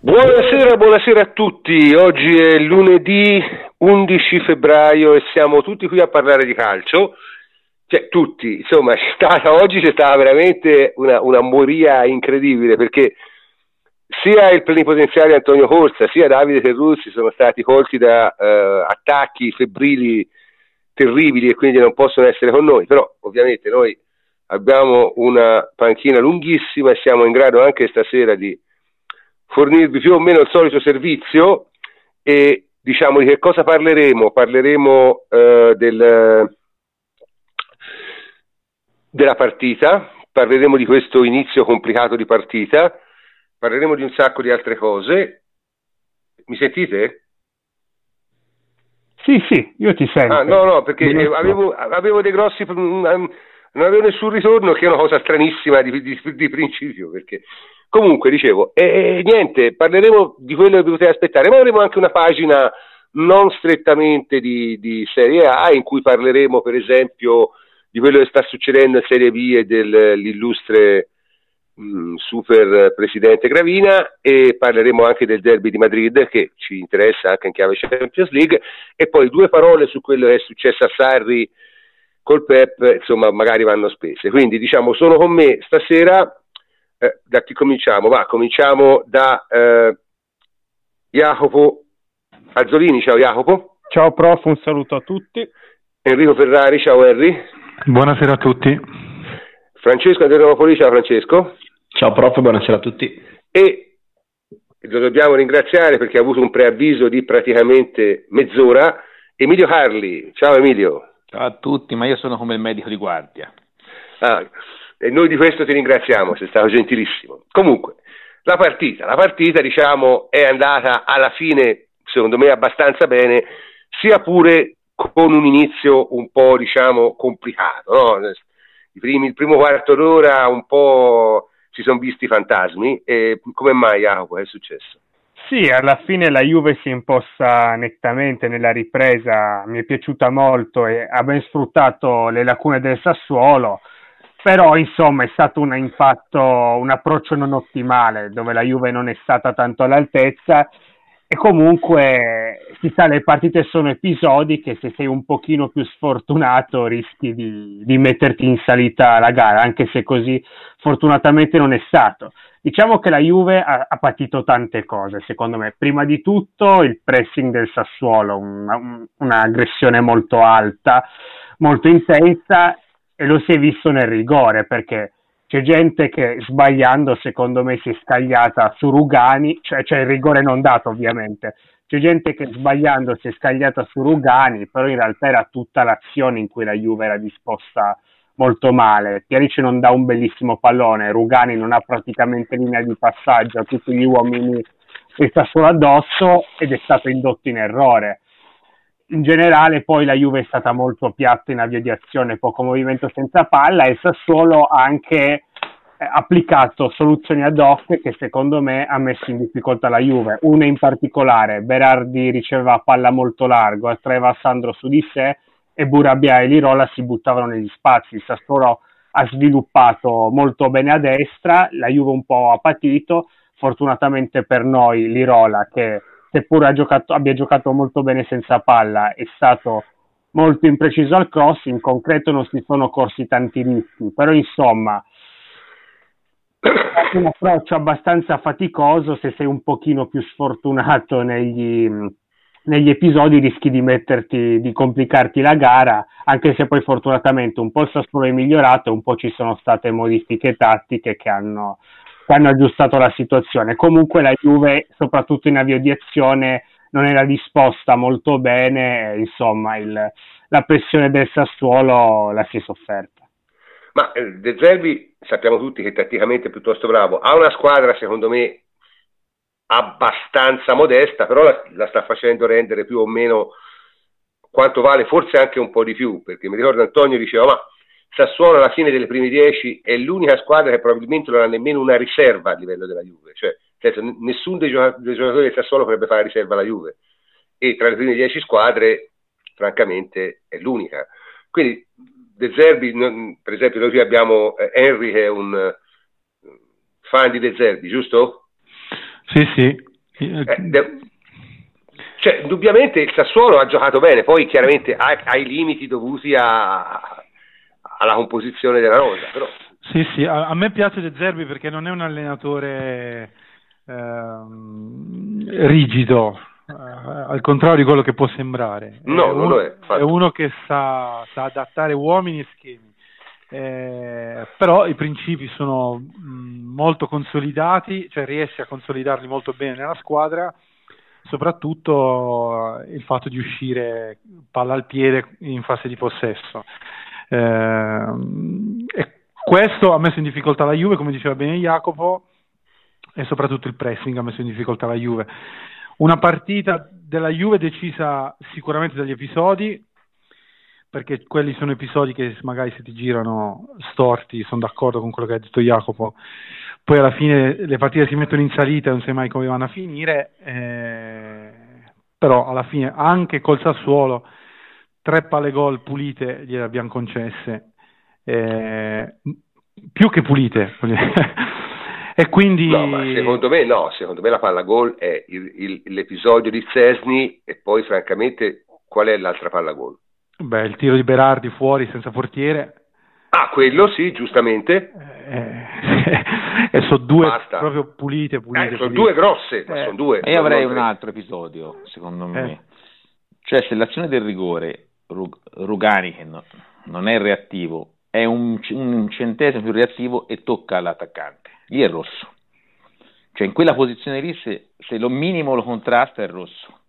Buonasera, buonasera a tutti. Oggi è lunedì 11 febbraio e siamo tutti qui a parlare di calcio. Cioè, tutti, insomma, c'è stata, oggi c'è stata veramente una, una moria incredibile perché sia il plenipotenziario Antonio Corsa sia Davide Terruzzi sono stati colti da uh, attacchi febbrili terribili e quindi non possono essere con noi, però ovviamente noi abbiamo una panchina lunghissima e siamo in grado anche stasera di fornirvi più o meno il solito servizio e diciamo di che cosa parleremo? Parleremo uh, del, della partita, parleremo di questo inizio complicato di partita, parleremo di un sacco di altre cose. Mi sentite? Sì, sì, io ti sento. Ah, no, no, perché avevo, avevo, dei grossi... Non avevo nessun ritorno, che è una cosa stranissima di, di, di principio, perché comunque dicevo, e, niente, parleremo di quello che potete aspettare, ma avremo anche una pagina non strettamente di, di Serie A in cui parleremo per esempio di quello che sta succedendo in Serie B e dell'illustre Mm, super presidente Gravina e parleremo anche del derby di Madrid che ci interessa anche in chiave Champions League e poi due parole su quello che è successo a Sarri col Pep, insomma magari vanno spese. Quindi diciamo sono con me stasera, eh, da chi cominciamo? Va, cominciamo da eh, Jacopo Azzolini, ciao Jacopo. Ciao prof, un saluto a tutti. Enrico Ferrari, ciao Henry. Buonasera a tutti. Francesco Andrea ciao Francesco. Ciao prof, buonasera a tutti. E lo dobbiamo ringraziare perché ha avuto un preavviso di praticamente mezz'ora. Emilio Carli, ciao Emilio. Ciao a tutti, ma io sono come il medico di guardia. Ah, e noi di questo ti ringraziamo, sei stato gentilissimo. Comunque, la partita, la partita diciamo è andata alla fine, secondo me abbastanza bene, sia pure con un inizio un po' diciamo complicato, no? Primi, il primo quarto d'ora un po' si sono visti fantasmi e come mai Jacopo è successo? Sì, alla fine la Juve si è imposta nettamente nella ripresa, mi è piaciuta molto e ha ben sfruttato le lacune del Sassuolo, però insomma è stato un impatto, un approccio non ottimale dove la Juve non è stata tanto all'altezza e comunque si sa, le partite sono episodiche, se sei un pochino più sfortunato rischi di, di metterti in salita la gara, anche se così fortunatamente non è stato. Diciamo che la Juve ha, ha patito tante cose, secondo me. Prima di tutto il pressing del Sassuolo, una, un'aggressione molto alta, molto intensa e lo si è visto nel rigore perché c'è gente che sbagliando secondo me si è scagliata su Rugani, cioè c'è il rigore non dato ovviamente, c'è gente che sbagliando si è scagliata su Rugani, però in realtà era tutta l'azione in cui la Juve era disposta molto male. Pierici non dà un bellissimo pallone, Rugani non ha praticamente linea di passaggio tutti gli uomini e sta solo addosso ed è stato indotto in errore in generale poi la Juve è stata molto piatta in avvio di azione, poco movimento senza palla e Sassuolo ha anche eh, applicato soluzioni ad hoc che secondo me ha messo in difficoltà la Juve. Una in particolare, Berardi riceveva palla molto largo, attraeva Sandro su di sé e Burabia e Lirola si buttavano negli spazi. Sassuolo ha sviluppato molto bene a destra, la Juve un po' ha patito, fortunatamente per noi Lirola che seppur giocato, abbia giocato molto bene senza palla, è stato molto impreciso al cross, in concreto non si sono corsi tanti rischi, però insomma è un approccio abbastanza faticoso, se sei un pochino più sfortunato negli, negli episodi rischi di metterti, di complicarti la gara, anche se poi fortunatamente un po' il Sassuolo è migliorato, un po' ci sono state modifiche tattiche che hanno hanno aggiustato la situazione. Comunque la Juve, soprattutto in avvio di azione, non era disposta molto bene, insomma il, la pressione del Sassuolo la si è sofferta. Ma eh, De Zerbi sappiamo tutti che tatticamente piuttosto bravo, ha una squadra secondo me abbastanza modesta, però la, la sta facendo rendere più o meno quanto vale, forse anche un po' di più, perché mi ricordo Antonio diceva ma Sassuolo alla fine delle prime 10 è l'unica squadra che probabilmente non ha nemmeno una riserva a livello della Juve, cioè senso, nessuno dei, giocatori del Sassuolo potrebbe fare riserva alla Juve e tra le prime 10 squadre francamente è l'unica. Quindi De Zerbi, per esempio noi qui abbiamo eh, Henry che è un fan di De Zerbi, giusto? Sì, sì, Eh, de- cioè, indubbiamente il Sassuolo ha giocato bene, poi chiaramente ha, ha i limiti dovuti a, alla composizione della rosa. Però. Sì, sì, a, a, me piace De Zerbi perché non è un allenatore ehm, rigido, eh, al contrario di quello che può sembrare. No, è non lo è. È uno che sa, sa adattare uomini e schemi. Eh, però i principi sono mh, molto consolidati, cioè riesce a consolidarli molto bene nella squadra, soprattutto il fatto di uscire palla al piede in fase di possesso. Eh, e questo ha messo in difficoltà la Juve, come diceva bene Jacopo, e soprattutto il pressing ha messo in difficoltà la Juve. Una partita della Juve decisa sicuramente dagli episodi, perché quelli sono episodi che magari se ti girano storti, sono d'accordo con quello che ha detto Jacopo, poi alla fine le partite si mettono in salita e non sai mai come vanno a finire, eh, però alla fine anche col Sassuolo tre palle gol pulite gliele abbiamo concesse, eh, più che pulite. e quindi... No, ma secondo me no, secondo me la palla gol è il, il, l'episodio di Cesni e poi francamente qual è l'altra palla gol? Beh, il tiro di Berardi fuori senza portiere. Ah, quello sì, giustamente. Eh, e sono due Basta. proprio pulite, pulite. Eh, sono pulite. due grosse, ma eh. sono due. E io avrei un altro episodio, secondo me. Eh. Cioè, se l'azione del rigore, Rugani, che no, non è reattivo, è un, un centesimo più reattivo e tocca l'attaccante, lì è rosso. Cioè, in quella posizione lì, se, se lo minimo lo contrasta, è rosso.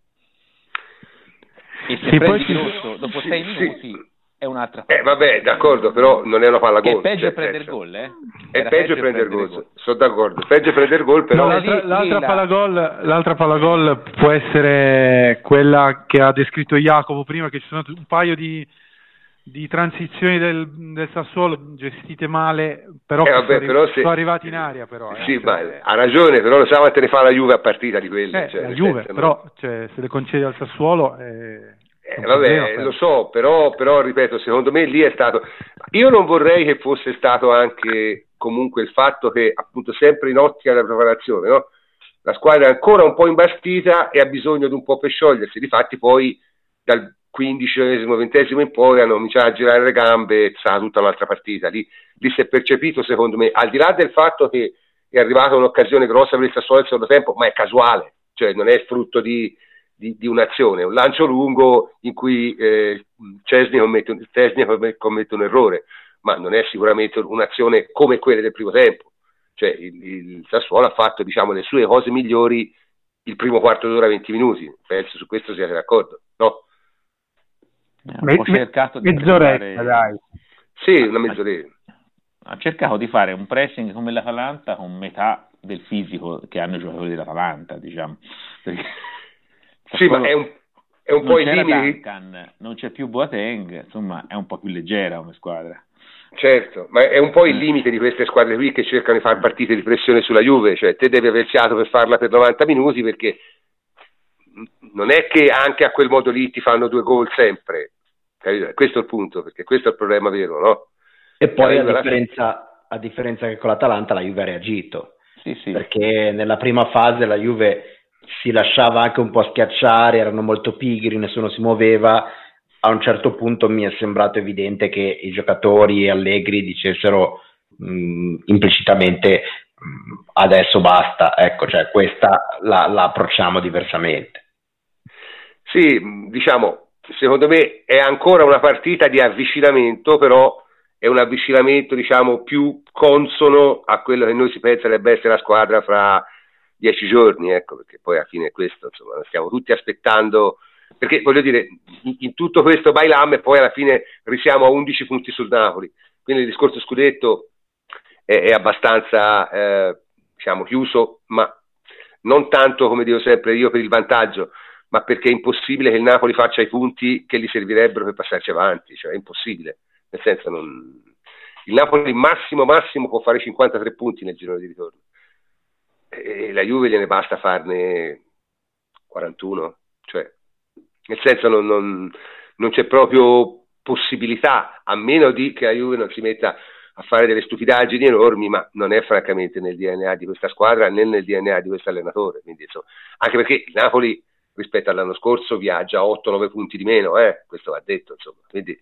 E se sì, prendi il rosso dopo sei sì, minuti sì. È un'altra palla. Eh vabbè, d'accordo, però non è una palla gol. È peggio cioè, prendere il gol, eh? È peggio, prendere il gol, sono d'accordo. Peggio prendere il gol, però... No, l'altra, l'altra, palla gol, l'altra palla gol può essere quella che ha descritto Jacopo prima, che ci sono un paio di di transizioni del, del, Sassuolo gestite male, però, eh, vabbè, sono, però se... sono, arrivati in aria. Però, eh, sì, ma ha ragione, però lo sa quante ne fa la Juve a partita di quelle. Eh, cioè, la Juve, senso, però no? cioè, se le concede al Sassuolo... Eh, eh, vabbè, lo so, però, però, ripeto, secondo me lì è stato. Io non vorrei che fosse stato anche comunque il fatto che, appunto, sempre in ottica della preparazione, no? la squadra è ancora un po' imbastita e ha bisogno di un po' per sciogliersi. Difatti, poi dal quindicesimo, ventesimo in poi hanno cominciato a girare le gambe e sarà tutta un'altra partita. Lì, lì, si è percepito, secondo me, al di là del fatto che è arrivata un'occasione grossa per il Sassuolo al secondo tempo, ma è casuale, cioè non è frutto di, di, di un'azione, un lancio lungo in cui eh, Cesni commette, commette un errore, ma non è sicuramente un'azione come quelle del primo tempo. Cioè, il, il Sassuolo ha fatto diciamo, le sue cose migliori il primo quarto d'ora, 20 minuti, penso su questo siete d'accordo, no? Me, ho cercato di mezz'oretta, fare... dai. Sì, una mezz'oretta. Ha cercato di fare un pressing come l'Atalanta con metà del fisico che hanno i giocatori dell'Atalanta, diciamo. Perché... Sì, ma è un, è un po' il limite. Duncan, non c'è più Boateng, insomma, è un po' più leggera come squadra. Certo, ma è un po' il limite di queste squadre qui che cercano di fare partite di pressione sulla Juve, cioè te devi aver fiato per farla per 90 minuti perché non è che anche a quel modo lì ti fanno due gol sempre, questo è il punto, perché questo è il problema vero, no? E poi a differenza, a differenza, che con l'Atalanta la Juve ha reagito, sì, sì. perché nella prima fase la Juve si lasciava anche un po' schiacciare, erano molto pigri, nessuno si muoveva, a un certo punto mi è sembrato evidente che i giocatori allegri dicessero mh, implicitamente mh, adesso basta, ecco, cioè questa la, la approcciamo diversamente. Sì, diciamo, secondo me è ancora una partita di avvicinamento, però è un avvicinamento diciamo più consono a quello che noi si pensa debba essere la squadra fra dieci giorni, ecco, perché poi alla fine è questo, insomma, stiamo tutti aspettando, perché voglio dire, in, in tutto questo bailam e poi alla fine risiamo a 11 punti sul Napoli, quindi il discorso scudetto è, è abbastanza, eh, diciamo, chiuso, ma non tanto, come dico sempre io, per il vantaggio, ma perché è impossibile che il Napoli faccia i punti che gli servirebbero per passarci avanti, cioè è impossibile, nel senso non... il Napoli massimo massimo può fare 53 punti nel giro di ritorno e la Juve gliene basta farne 41, cioè nel senso non, non, non c'è proprio possibilità, a meno di che la Juve non si metta a fare delle stupidaggini enormi, ma non è francamente nel DNA di questa squadra né nel DNA di questo allenatore. Quindi, insomma, anche perché il Napoli rispetto all'anno scorso viaggia 8-9 punti di meno, eh? questo va detto. Insomma. Quindi,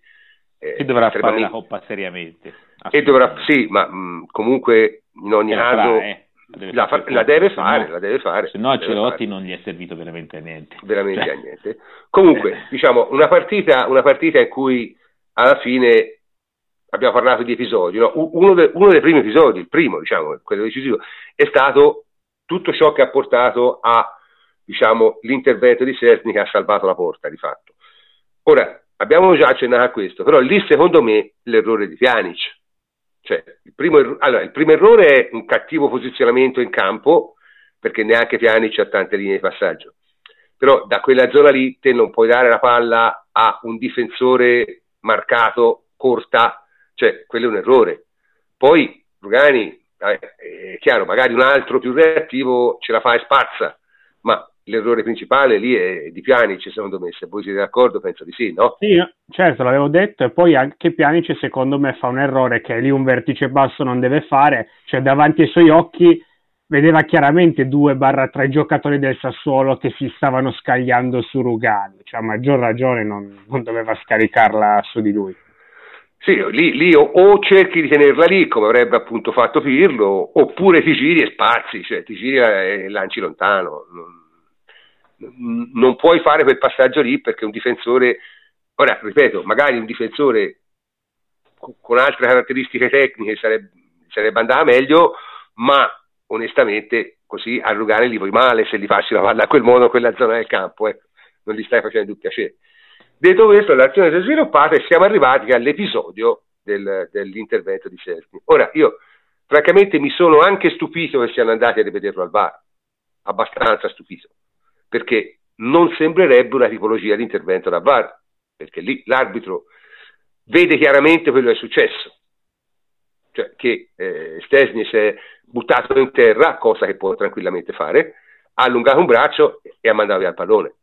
eh, e dovrà fare la Coppa seriamente. E dovrà, sì, ma mh, comunque in ogni caso... Farà, eh. La, fa, la, deve fare, no, la deve fare. Se no a Celotti non gli è servito veramente a niente. Veramente cioè. a niente. Comunque, diciamo, una partita, una partita in cui alla fine abbiamo parlato di episodi, no? uno, de, uno, dei primi episodi, il primo, diciamo, quello decisivo, è stato tutto ciò che ha portato a, diciamo, l'intervento di Serni che ha salvato la porta, di fatto. Ora, abbiamo già accennato a questo, però lì secondo me l'errore di Pjanic. Cioè, il, primo erro- allora, il primo errore è un cattivo posizionamento in campo, perché neanche Pjanic ha tante linee di passaggio. Però da quella zona lì te non puoi dare la palla a un difensore marcato, corta, cioè quello è un errore. Poi Rugani, è chiaro, magari un altro più reattivo ce la fa e spazza, ma l'errore principale lì è di Pianic, secondo me, se voi siete d'accordo penso di sì, no? Sì, certo, l'avevo detto, e poi anche Pianic secondo me fa un errore che lì un vertice basso non deve fare, cioè davanti ai suoi occhi vedeva chiaramente due barra tre giocatori del Sassuolo che si stavano scagliando su Rugani, cioè a maggior ragione non, non doveva scaricarla su di lui. Sì, lì, lì o, o, cerchi di tenerla lì come avrebbe appunto fatto Pirlo, oppure ti giri e spazi, cioè ti giri e lanci lontano. Non, non puoi fare quel passaggio lì perché un difensore, ora ripeto, magari un difensore con altre caratteristiche tecniche sarebbe, sarebbe andata meglio, ma onestamente così a Rugani gli vuoi male se gli passi la palla a quel modo, a quella zona del campo, ecco. non gli stai facendo un piacere. Detto questo, l'azione si è sviluppata e siamo arrivati all'episodio del, dell'intervento di Serni. Ora, io francamente mi sono anche stupito che siano andati a rivederlo al VAR, abbastanza stupito, perché non sembrerebbe una tipologia di intervento da VAR, perché lì l'arbitro vede chiaramente quello che è successo, cioè che eh, Stesni si è buttato in terra, cosa che può tranquillamente fare, ha allungato un braccio e ha mandato via il pallone.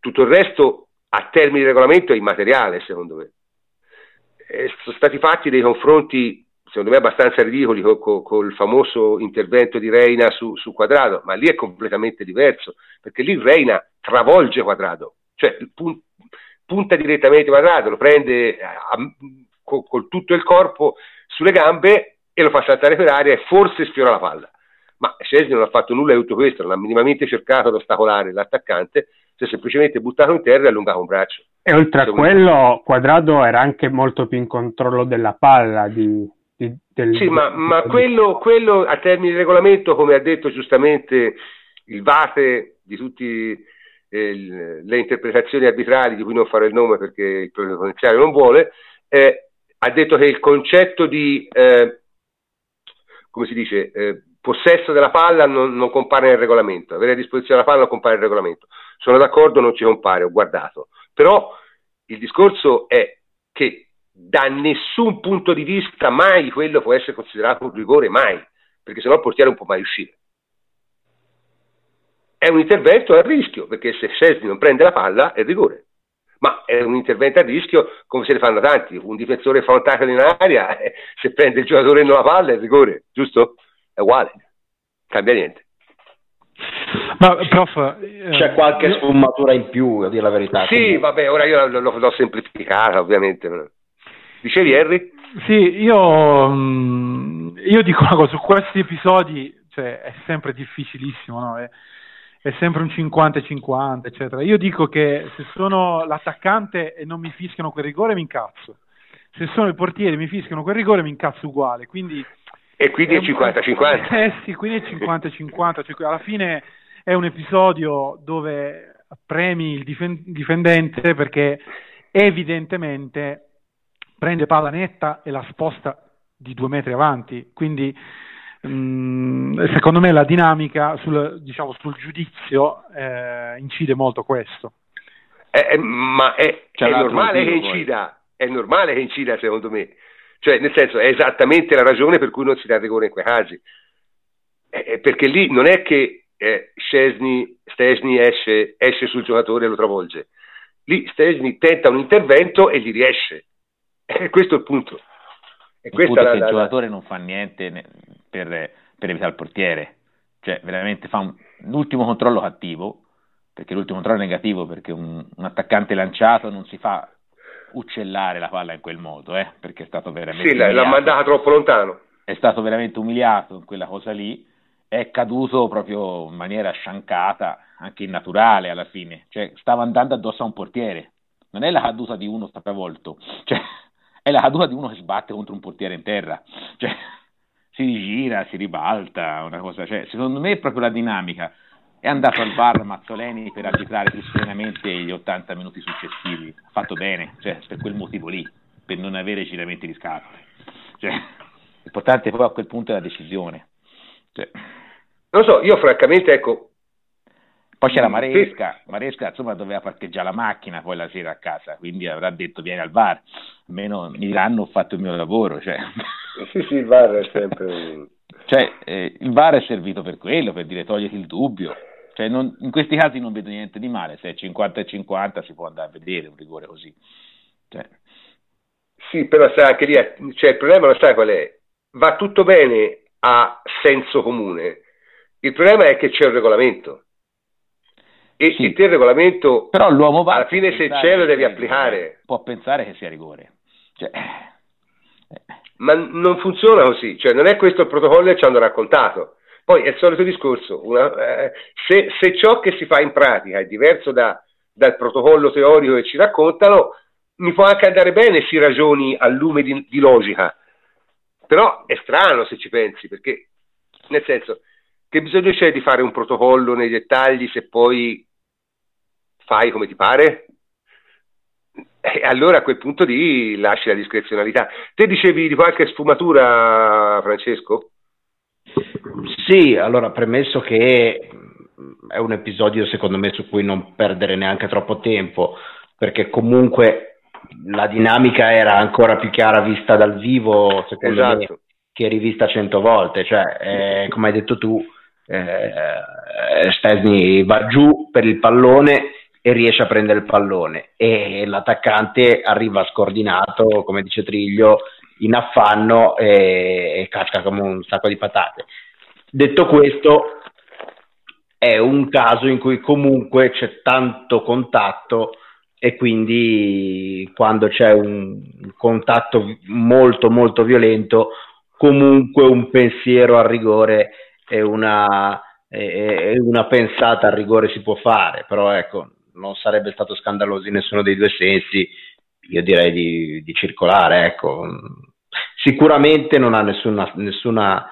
Tutto il resto a termini di regolamento è immateriale, secondo me. E sono stati fatti dei confronti, secondo me, abbastanza ridicoli col, col, col famoso intervento di Reina su, su, Quadrado, ma lì è completamente diverso, perché lì Reina travolge Quadrado, cioè pun, punta direttamente Quadrado, lo prende a, col, col tutto il corpo sulle gambe e lo fa saltare per aria e forse sfiora la palla. Ma Scesni non ha fatto nulla di tutto questo, non ha minimamente cercato di ostacolare l'attaccante, si è semplicemente buttato in terra e allungato un braccio. E oltre a quello, Quadrado era anche molto più in controllo della palla. Di, di, del, sì, ma, ma quello, quello, a termini di regolamento, come ha detto giustamente il Vate di tutte eh, le interpretazioni arbitrali, di cui non farò il nome perché il potenziale non vuole, eh, ha detto che il concetto di, eh, come si dice, eh, possesso della palla non, non, compare nel regolamento, avere a disposizione la palla non compare nel regolamento. Sono d'accordo, non ci compare, ho guardato. Però il discorso è che da nessun punto di vista mai quello può essere considerato un rigore, mai, perché sennò il portiere non può mai uscire. È un intervento a rischio, perché se Scesni non prende la palla è rigore. Ma è un intervento a rischio come se ne fanno tanti. Un difensore fa un tackle in aria, eh, se prende il giocatore non la palla è rigore, giusto? è uguale, cambia niente. Ma prof, eh, c'è qualche io... sfumatura in più, a dire la verità. Sì, quindi... vabbè, ora io l'ho, l'ho semplificata, ovviamente. Dicevi, Harry? Sì, io, mm, io dico una cosa, su questi episodi cioè, è sempre difficilissimo, no? è, è sempre un 50-50, eccetera. Io dico che se sono l'attaccante e non mi fischiano quel rigore, mi incazzo. Se sono il portiere e mi fischiano quel rigore, mi incazzo uguale. Quindi e quindi è 50-50. Eh sì, quindi è 50-50. Cioè, alla fine è un episodio dove premi il difendente perché evidentemente prende palla netta e la sposta di due metri avanti. Quindi mh, mm, secondo me la dinamica sul, diciamo, sul giudizio eh, incide molto questo. Eh, eh ma è, è normale che incida, è normale che incida secondo me cioè, nel senso, è esattamente la ragione per cui non si dà rigore in quei casi. Eh, perché lì non è che eh, Stesni esce, esce, sul giocatore e lo travolge. Lì Stesni tenta un intervento e gli riesce. Eh, questo è il punto. E il punto la, il giocatore non fa niente per, per evitare il portiere, cioè veramente fa un, l'ultimo controllo cattivo, perché l'ultimo controllo è negativo, perché un, un attaccante lanciato non si fa uccellare la palla in quel modo, eh, perché è stato veramente... Sì, l'ha mandata troppo lontano. È stato veramente umiliato in quella cosa lì, è caduto proprio in maniera sciancata, anche innaturale alla fine, cioè stava andando addosso a un portiere, non è la caduta di uno stravolto, cioè è la caduta di uno che sbatte contro un portiere in terra, cioè si rigira, si ribalta, una cosa, cioè secondo me è proprio la dinamica, è andato al bar Mazzoleni per arbitrare più serenamente gli 80 minuti successivi, ha fatto bene, cioè, per quel motivo lì, per non avere giramenti di scarpe. Cioè, l'importante poi a quel punto è la decisione. Cioè. Non so, io francamente, ecco... Poi c'era Maresca, Maresca insomma doveva parcheggiare la macchina poi la sera a casa, quindi avrà detto vieni al bar, almeno mi diranno ho fatto il mio lavoro. Cioè. Sì, sì, il bar è sempre... Cioè, eh, il VAR è servito per quello, per dire toglieti il dubbio, cioè non, in questi casi non vedo niente di male, se è 50 e 50 si può andare a vedere un rigore così. Cioè. Sì, però sai anche lì, cioè, il problema lo sai qual è? Va tutto bene a senso comune, il problema è che c'è un regolamento. E sì. il regolamento, però l'uomo va alla fine se c'è lo devi applicare. Può pensare che sia rigore. Cioè, eh. Ma non funziona così, cioè non è questo il protocollo che ci hanno raccontato. Poi è il solito discorso, una, eh, se, se, ciò che si fa in pratica è diverso da, dal protocollo teorico che ci raccontano, mi può anche andare bene si ragioni a lume di, di logica, però è strano se ci pensi, perché nel senso, che bisogno c'è di fare un protocollo nei dettagli se poi fai come ti pare? E allora a quel punto lì lasci la discrezionalità. Te dicevi di qualche sfumatura, Francesco? Sì, allora premesso che è un episodio secondo me su cui non perdere neanche troppo tempo, perché comunque la dinamica era ancora più chiara vista dal vivo, secondo esatto. me, che rivista cento volte, cioè eh, come hai detto tu, eh, Stesni va giù per il pallone e riesce a prendere il pallone e l'attaccante arriva scordinato, come dice Triglio, in affanno e, e casca come un sacco di patate. Detto questo, è un caso in cui comunque c'è tanto contatto e quindi quando c'è un contatto molto molto violento comunque un pensiero al rigore e una, una pensata al rigore si può fare però ecco non sarebbe stato scandaloso in nessuno dei due sensi io direi di, di circolare ecco sicuramente non ha nessuna, nessuna,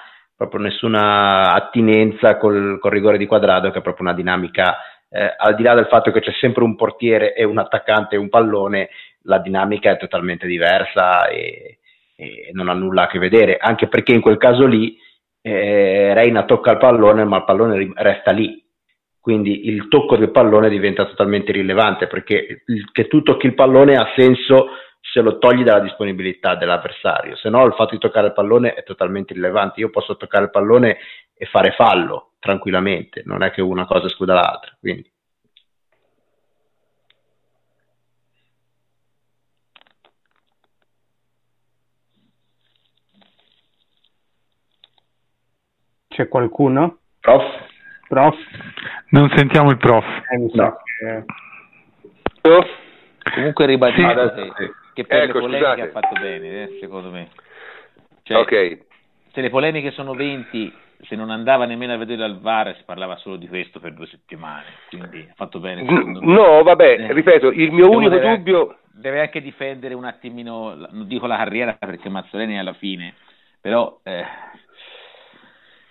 nessuna attinenza col, col, rigore di quadrato, che è proprio una dinamica, eh, al di là del fatto che c'è sempre un portiere e un attaccante e un pallone, la dinamica è totalmente diversa e, e non ha nulla a che vedere, anche perché in quel caso lì eh, Reina tocca il pallone, ma il pallone resta lì. Quindi il tocco del pallone diventa totalmente irrilevante perché che tu tocchi il pallone ha senso se lo togli dalla disponibilità dell'avversario, se no il fatto di toccare il pallone è totalmente irrilevante. Io posso toccare il pallone e fare fallo tranquillamente, non è che una cosa escluda l'altra. Quindi. C'è qualcuno? Prof? Prof? Non sentiamo il prof. Eh, no. che... Comunque ribadito sì che per ecco, le polemiche scusate. ha fatto bene, eh, secondo me. Cioè, ok. Se le polemiche sono 20, se non andava nemmeno a vedere al VAR si parlava solo di questo per due settimane, quindi ha fatto bene. No, vabbè, eh, ripeto, il mio unico deve, dubbio... Deve anche difendere un attimino, non dico la carriera perché Mazzoleni è alla fine, però eh,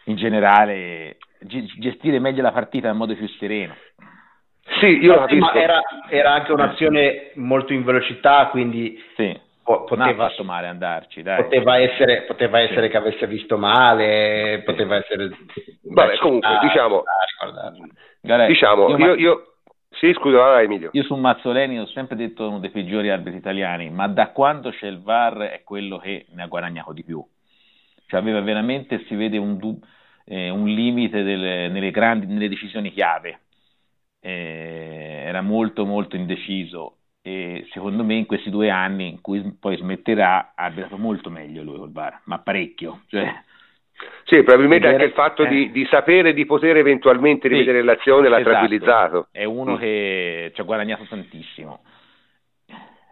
in generale gestire meglio la partita in modo più sereno. Sì, io no, capisco. Era, era, anche un'azione molto in velocità, quindi sì. poteva, fatto male andarci. Dai. Poteva essere, poteva essere sì. che avesse visto male, poteva essere... Vabbè, comunque, ah, diciamo... Galè, diciamo, io, io, io... Sì, scusa, vai Emilio. Io su Mazzoleni ho sempre detto uno dei peggiori arbitri italiani, ma da quando c'è il VAR è quello che ne ha guadagnato di più. Cioè aveva veramente, si vede un, eh, un limite delle, nelle, grandi, nelle decisioni chiave eh, era molto molto indeciso e secondo me in questi due anni in cui poi smetterà ha arbitrato molto meglio lui col VAR, ma parecchio. Cioè, sì, probabilmente anche il fatto eh. di, di, sapere di poter eventualmente rivedere sì, l'azione l'ha esatto. tranquillizzato. È uno mm. che ci ha guadagnato tantissimo.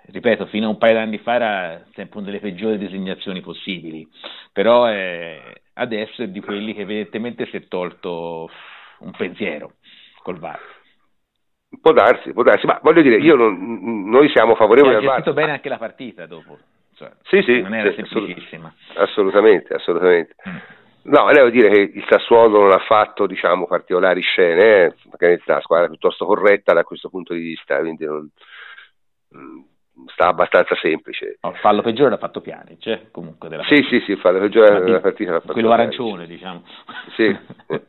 Ripeto, fino a un paio d'anni fa era sempre una delle peggiori designazioni possibili, però eh, adesso è di quelli che evidentemente si è tolto un pensiero col VAR. Può darsi, può darsi, ma voglio dire, io non, noi siamo favorevoli al VAR. Ha gestito bene anche la partita dopo. Cioè, sì, sì, non era sì, semplicissima. Assolutamente, assolutamente. Mm. No, devo dire che il Sassuolo non ha fatto diciamo, particolari scene, eh, magari è una squadra piuttosto corretta da questo punto di vista, quindi non, mm, sta abbastanza semplice. No, il fallo peggiore l'ha fatto Pianic, cioè, comunque della Sì, sì, sì, il fallo peggiore della partita l'ha fatto Quello arancione, diciamo. Sì.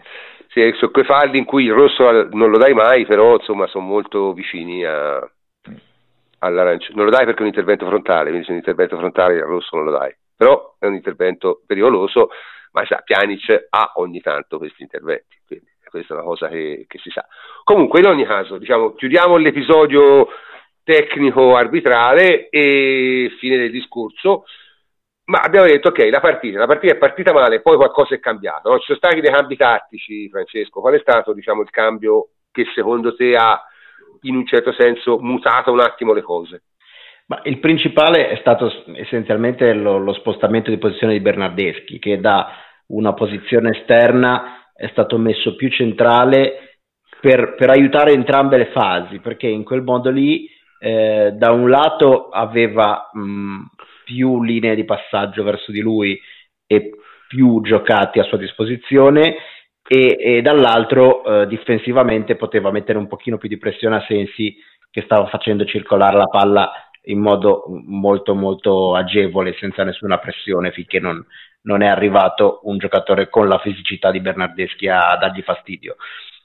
sì, sono quei falli in cui il rosso non lo dai mai, però insomma sono molto vicini a, all'arancione. Non lo dai perché è un intervento frontale, quindi se è un intervento frontale il rosso non lo dai, però è un intervento pericoloso ma sa, Pjanic ha ogni tanto questi interventi, quindi questa è una cosa che, che si sa. Comunque, in ogni caso, diciamo, chiudiamo l'episodio tecnico arbitrale e fine del discorso. Ma abbiamo detto, ok, la partita, la partita è partita male, poi qualcosa è cambiato. No? Ci sono stati dei cambi tattici, Francesco. Qual è stato diciamo, il cambio che secondo te ha in un certo senso mutato un attimo le cose? Ma il principale è stato essenzialmente lo, lo spostamento di posizione di Bernardeschi, che da una posizione esterna è stato messo più centrale per, per aiutare entrambe le fasi, perché in quel modo lì eh, da un lato aveva mh, più linee di passaggio verso di lui e più giocati a sua disposizione e, e dall'altro eh, difensivamente poteva mettere un pochino più di pressione a Sensi che stava facendo circolare la palla in modo molto molto agevole senza nessuna pressione finché non, non è arrivato un giocatore con la fisicità di Bernardeschi a dargli fastidio.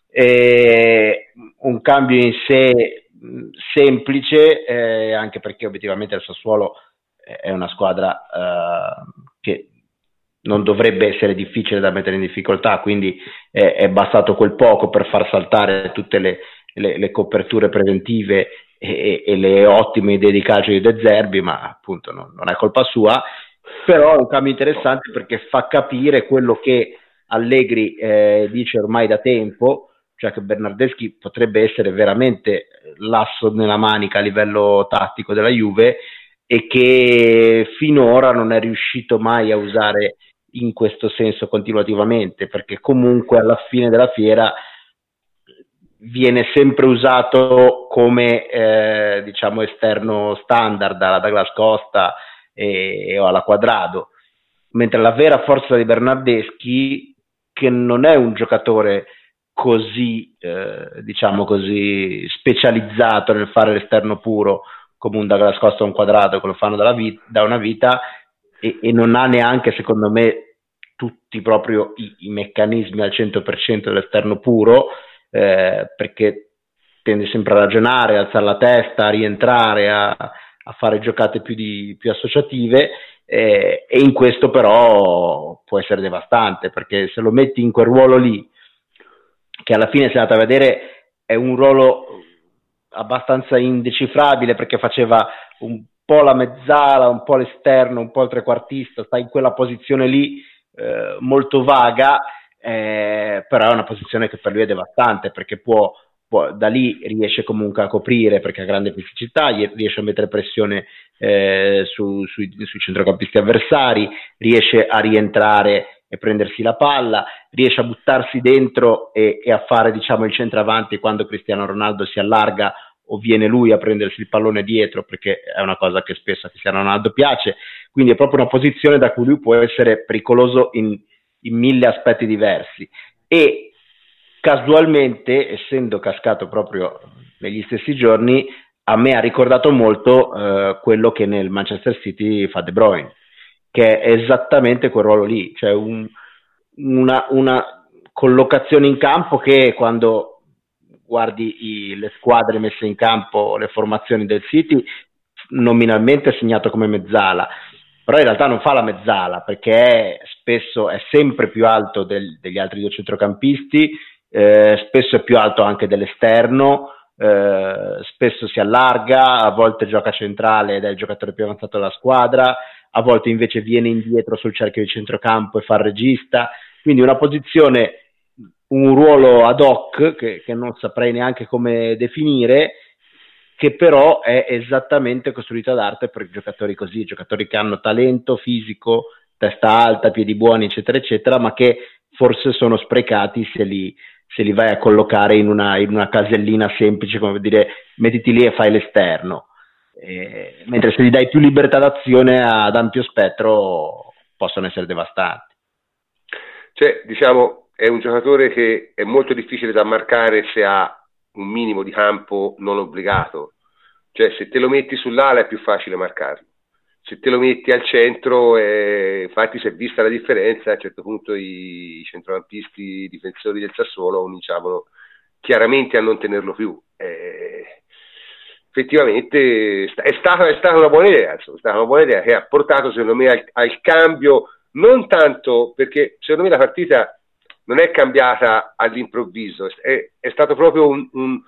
E un cambio in sé semplice, eh, anche perché obiettivamente il Sassuolo è una squadra eh, che non dovrebbe essere difficile da mettere in difficoltà, quindi è, è bastato quel poco per far saltare tutte le, le, le coperture preventive e, e, le ottime idee di calcio di De Zerbi, ma appunto non, non è colpa sua. Però è un cambio interessante perché fa capire quello che Allegri eh, dice ormai da tempo, cioè che Bernardeschi potrebbe essere veramente l'asso nella manica a livello tattico della Juve e che finora non è riuscito mai a usare in questo senso continuativamente, perché comunque alla fine della fiera viene sempre usato come eh, diciamo esterno standard dalla Douglas Costa e, o alla Quadrado, mentre la vera forza di Bernardeschi, che non è un giocatore così, eh, diciamo così, specializzato nel fare l'esterno puro come un Douglas Costa un Quadrado che lo fanno vita, da una vita e, e, non ha neanche, secondo me, tutti proprio i, i meccanismi al 100% dell'esterno puro, eh, perché tende sempre a ragionare, a alzare la testa, a rientrare, a, a fare giocate più, di, più associative eh, e in questo però può essere devastante perché se lo metti in quel ruolo lì che alla fine si è andato a vedere è un ruolo abbastanza indecifrabile perché faceva un po' la mezzala, un po' l'esterno, un po' il trequartista, sta in quella posizione lì eh, molto vaga, eh, però è una posizione che per lui è devastante perché può da lì riesce comunque a coprire perché ha grande fisicità, riesce a mettere pressione eh, su, sui, sui centrocampisti avversari, riesce a rientrare e prendersi la palla, riesce a buttarsi dentro e, e a fare diciamo, il centravanti quando Cristiano Ronaldo si allarga o viene lui a prendersi il pallone dietro perché è una cosa che spesso a Cristiano Ronaldo piace, quindi è proprio una posizione da cui lui può essere pericoloso in, in mille aspetti diversi. E casualmente, essendo cascato proprio negli stessi giorni, a me ha ricordato molto eh, quello che nel Manchester City fa De Bruyne, che è esattamente quel ruolo lì, cioè un, una, una, collocazione in campo che quando guardi i, le squadre messe in campo, le formazioni del City, nominalmente è segnato come mezzala, però in realtà non fa la mezzala perché è, spesso è sempre più alto del, degli altri due centrocampisti, eh, spesso è più alto anche dell'esterno, eh, spesso si allarga, a volte gioca centrale ed è il giocatore più avanzato della squadra, a volte invece viene indietro sul cerchio di centrocampo e fa il regista, quindi una posizione, un ruolo ad hoc che, che non saprei neanche come definire, che però è esattamente costruito ad arte per giocatori così, giocatori che hanno talento fisico, testa alta, piedi buoni, eccetera, eccetera, ma che forse sono sprecati se li, se li vai a collocare in una, in una, casellina semplice, come dire, mettiti lì e fai l'esterno. Eh, mentre se gli dai più libertà d'azione ad ampio spettro possono essere devastanti. Cioè, diciamo, è un giocatore che è molto difficile da marcare se ha un minimo di campo non obbligato. Cioè, se te lo metti sull'ala è più facile marcarlo. Se te lo metti al centro, eh, infatti si è vista la differenza, a un certo punto i, centrocampisti i difensori del Sassuolo cominciavano chiaramente a non tenerlo più. Eh, effettivamente è stata, è stata, una buona idea, insomma, è stata una buona idea che ha portato secondo me al, al cambio, non tanto perché secondo me la partita non è cambiata all'improvviso, è, è stato proprio un, un,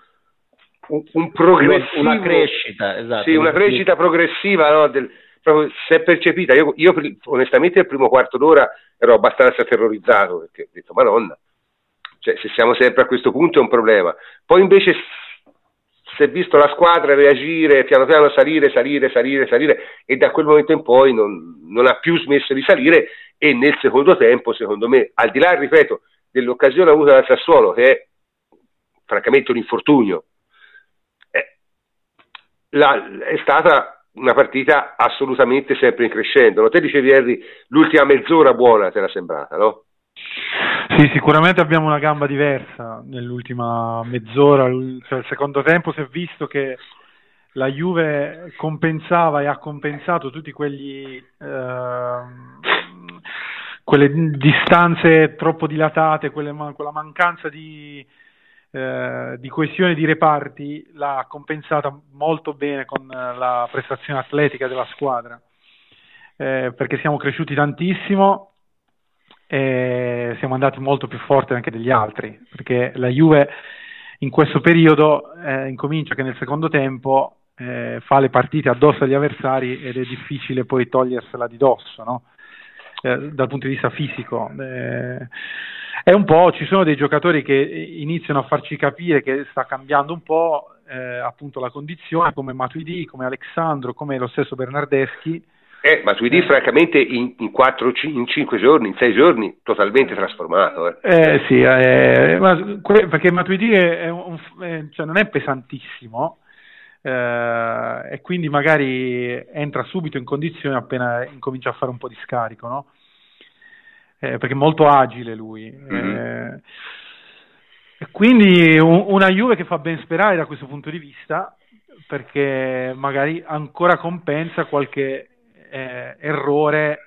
un, un progressivo, una crescita, esatto, sì, una crescita progressiva, no, del, proprio, si è percepita. Io, io, onestamente il primo quarto d'ora ero abbastanza terrorizzato perché ho detto, madonna, cioè, se siamo sempre a questo punto è un problema. Poi invece si è visto la squadra reagire, piano piano salire, salire, salire, salire e da quel momento in poi non, non ha più smesso di salire e nel secondo tempo, secondo me, al di là, ripeto, dell'occasione avuta dal Sassuolo, che è francamente un infortunio, è, la, è stata una partita assolutamente sempre in crescendo. Te dicevi, Henry, l'ultima mezz'ora buona te l'ha sembrata, no? Sì, sicuramente abbiamo una gamba diversa nell'ultima mezz'ora, cioè il secondo tempo si è visto che la Juve compensava e ha compensato tutti quegli eh, quelle distanze troppo dilatate, quelle, quella mancanza di, eh, di coesione di reparti l'ha compensata molto bene con la prestazione atletica della squadra, eh, perché siamo cresciuti tantissimo e siamo andati molto più forti anche degli altri, perché la Juve in questo periodo eh, incomincia che nel secondo tempo eh, fa le partite addosso agli avversari ed è difficile poi togliersela di dosso, no? eh, dal punto di vista fisico. Eh, è un po', ci sono dei giocatori che iniziano a farci capire che sta cambiando un po' eh, appunto la condizione, come Matuidi, come Alexandro, come lo stesso Bernardeschi. Eh, Matuidi eh. francamente in, in, 4, in 5 giorni, in 6 giorni, totalmente trasformato. Eh, eh sì, eh, ma, perché Matuidi è un, è, cioè non è pesantissimo, eh, e quindi magari entra subito in condizione appena incomincia a fare un po' di scarico, no? eh, perché è molto agile lui. Mm-hmm. Eh, quindi un, una Juve che fa ben sperare da questo punto di vista, perché magari ancora compensa qualche eh, errore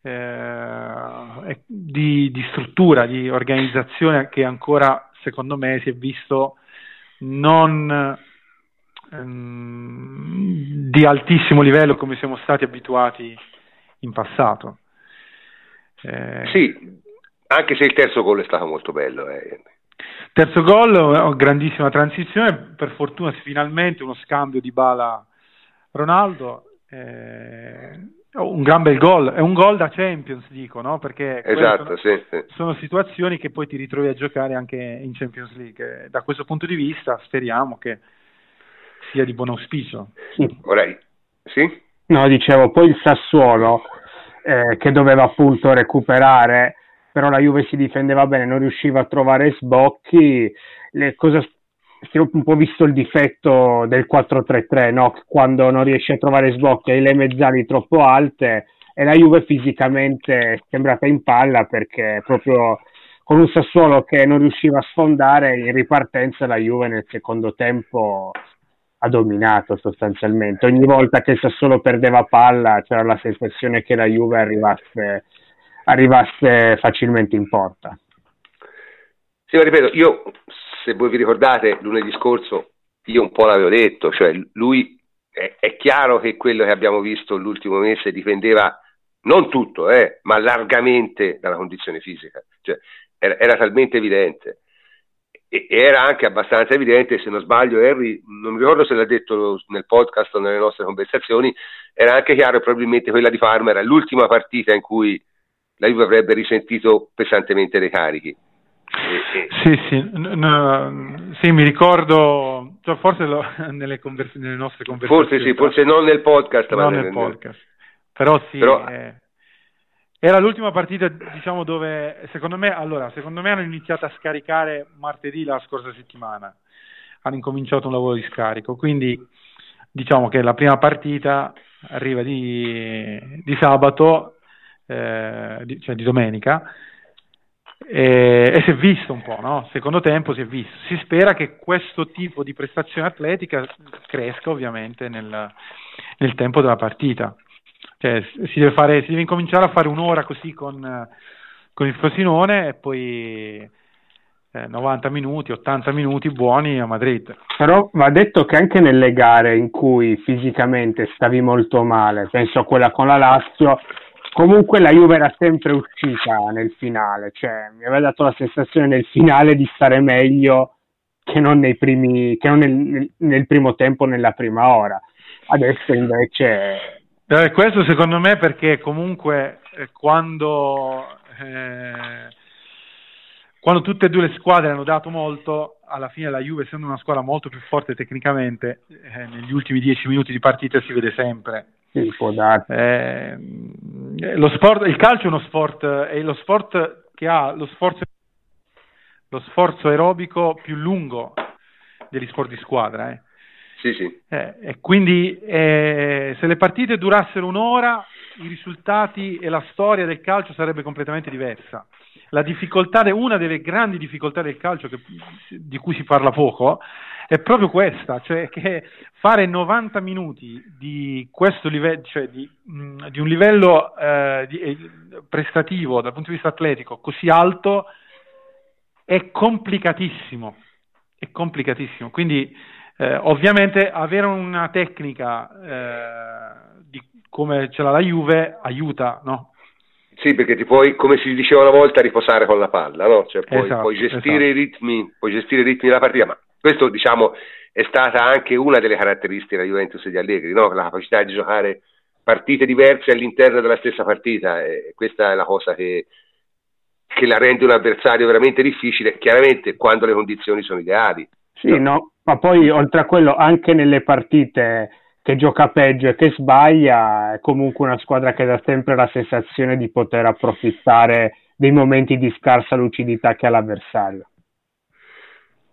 eh, di, di, struttura, di organizzazione che ancora secondo me si è visto non ehm, di altissimo livello come siamo stati abituati in passato. Eh, sì, anche se il terzo gol è stato molto bello. Eh. Terzo gol, grandissima transizione, per fortuna finalmente uno scambio di Bala Ronaldo. Eh, un gran bel gol, è un gol da Champions dico, no? perché esatto, sono, sì, sì. sono, situazioni che poi ti ritrovi a giocare anche in Champions League. Da questo punto di vista speriamo che sia di buon auspicio. Sì. Ora, sì? No, dicevo, poi il Sassuolo eh, che doveva appunto recuperare, però la Juve si difendeva bene, non riusciva a trovare sbocchi. Le, cosa, si è un po' visto il difetto del 4-3-3, no? quando non riesce a trovare sbocchi, hai le mezzali troppo alte e la Juve fisicamente è sembrata in palla perché proprio con un Sassuolo che non riusciva a sfondare in ripartenza la Juve nel secondo tempo ha dominato sostanzialmente. Ogni volta che il Sassuolo perdeva palla c'era la sensazione che la Juve arrivasse, arrivasse facilmente in porta. Sì, ripeto, io se voi vi ricordate lunedì scorso io un po' l'avevo detto, cioè lui è, è chiaro che quello che abbiamo visto l'ultimo mese dipendeva non tutto, eh, ma largamente dalla condizione fisica, cioè, era, era talmente evidente e era anche abbastanza evidente, se non sbaglio Harry, non mi ricordo se l'ha detto nel podcast o nelle nostre conversazioni, era anche chiaro che probabilmente quella di Parma era l'ultima partita in cui la Juve avrebbe risentito pesantemente dei carichi. E... Sì, sì, no, sì, mi ricordo, cioè forse lo, nelle, convers- nelle, nostre conversazioni. Forse sì, forse non nel podcast. Non nel, nel podcast. Però sì, Però... Eh, era l'ultima partita, diciamo, dove secondo me, allora, secondo me hanno iniziato a scaricare martedì la scorsa settimana. Hanno incominciato un lavoro di scarico, quindi diciamo che la prima partita arriva di, di sabato, eh, di, cioè di domenica, e, e, si è visto un po', no? Secondo tempo si è visto. Si spera che questo tipo di prestazione atletica cresca ovviamente nel, nel tempo della partita. Cioè, si, deve fare, si deve incominciare a fare un'ora così con, con il Frosinone e poi eh, 90 minuti, 80 minuti buoni a Madrid. Però va detto che anche nelle gare in cui fisicamente stavi molto male, penso a quella con la Lazio, comunque la Juve era sempre uscita nel finale, cioè mi aveva dato la sensazione nel finale di stare meglio che non, nei primi, che non nel, nel primo tempo, nella prima ora. Adesso invece eh, questo secondo me perché comunque eh, quando, eh, quando tutte e due le squadre hanno dato molto, alla fine la Juve essendo una squadra molto più forte tecnicamente, eh, negli ultimi dieci minuti di partita si vede sempre. Sì, può darsi. Eh, sport, il calcio è uno sport, è lo sport che ha lo sforzo, lo sforzo aerobico più lungo degli sport di squadra. Eh. Sì, sì. Eh, e quindi eh, se le partite durassero un'ora, i risultati e la storia del calcio sarebbe completamente diversa. La difficoltà, una delle grandi difficoltà del calcio che, di cui si parla poco è proprio questa, cioè che fare 90 minuti di questo livello, cioè di, mh, di un livello eh, di, eh, prestativo dal punto di vista atletico così alto è complicatissimo. È complicatissimo. Quindi eh, ovviamente avere una tecnica eh, di, come ce l'ha la Juve aiuta, no? Sì, perché ti puoi, come si diceva una volta, riposare con la palla, no? Cioè puoi, esatto, puoi gestire, esatto. i ritmi, puoi gestire i ritmi della partita, ma questo diciamo è stata anche una delle caratteristiche della Juventus e di Allegri, no? la capacità di giocare partite diverse all'interno della stessa partita, e questa è la cosa che, che la rende un avversario veramente difficile, chiaramente quando le condizioni sono ideali. Sì, no, ma poi oltre a quello anche nelle partite che gioca peggio e che sbaglia è comunque una squadra che dà sempre la sensazione di poter approfittare dei momenti di scarsa lucidità che ha l'avversario.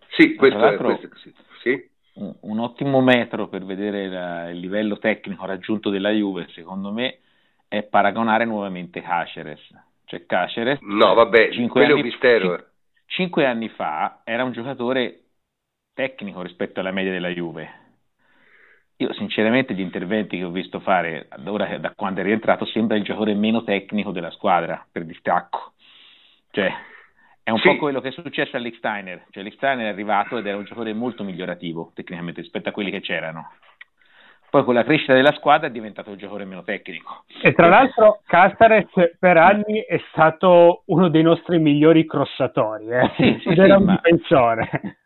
Sì, questo è questo, sì. sì. Un, un, ottimo metro per vedere la, il livello tecnico raggiunto della Juve, secondo me, è paragonare nuovamente Caceres. Cioè Caceres, no, vabbè, cinque anni, mistero. cinque anni fa era un giocatore tecnico rispetto alla media della Juve. Io sinceramente gli interventi che ho visto fare ora, da quando è rientrato sembra il giocatore meno tecnico della squadra per distacco. Cioè, è un sì. po' quello che è successo a Licksteiner. Cioè, Licksteiner è arrivato ed era un giocatore molto migliorativo tecnicamente rispetto a quelli che c'erano. Poi con la crescita della squadra è diventato un giocatore meno tecnico. E tra l'altro Castares per anni è stato uno dei nostri migliori crossatori, eh? sì, sì, era un ma... difensore.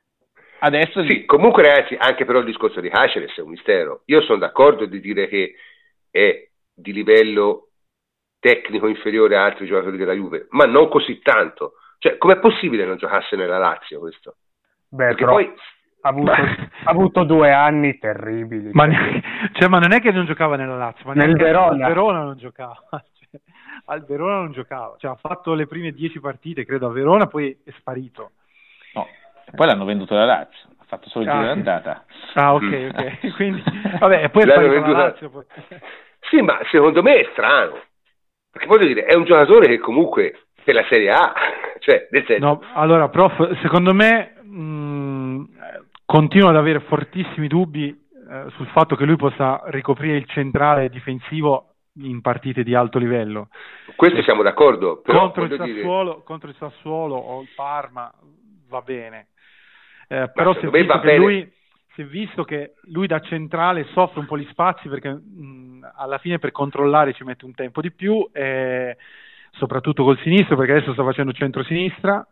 Adesso sì, comunque ragazzi, anche però il discorso di Caceres è un mistero. Io sono d'accordo di dire che è di livello tecnico inferiore a altri giocatori della Juve, ma non così tanto. Cioè, com'è possibile non giocasse nella Lazio questo? Beh, Perché poi ha avuto, ha avuto, due anni terribili. Ma, ne, cioè, ma, non è che non giocava nella Lazio, ma nel Verona. Al Verona non giocava. Cioè, al Verona non giocava. Cioè, ha fatto le prime dieci partite, credo, a Verona, poi è sparito. Poi l'hanno venduto la Lazio, ha fatto solo il ah, giro d'andata. Ah, ok, ok. Quindi, vabbè, poi è venduto la Lazio. Poi. Sì, ma secondo me è strano. Perché voglio dire, è un giocatore che comunque per la Serie A, cioè, nel senso... No, allora, prof, secondo me mh, continuo ad avere fortissimi dubbi eh, sul fatto che lui possa ricoprire il centrale difensivo in partite di alto livello. Questo siamo d'accordo. Però, contro, il Sassuolo, dire... contro il Sassuolo o il Parma va bene. Eh, però si è, visto che lui, si è visto che lui da centrale soffre un po' gli spazi perché mh, alla fine per controllare ci mette un tempo di più, eh, soprattutto col sinistro perché adesso sta facendo centro-sinistra.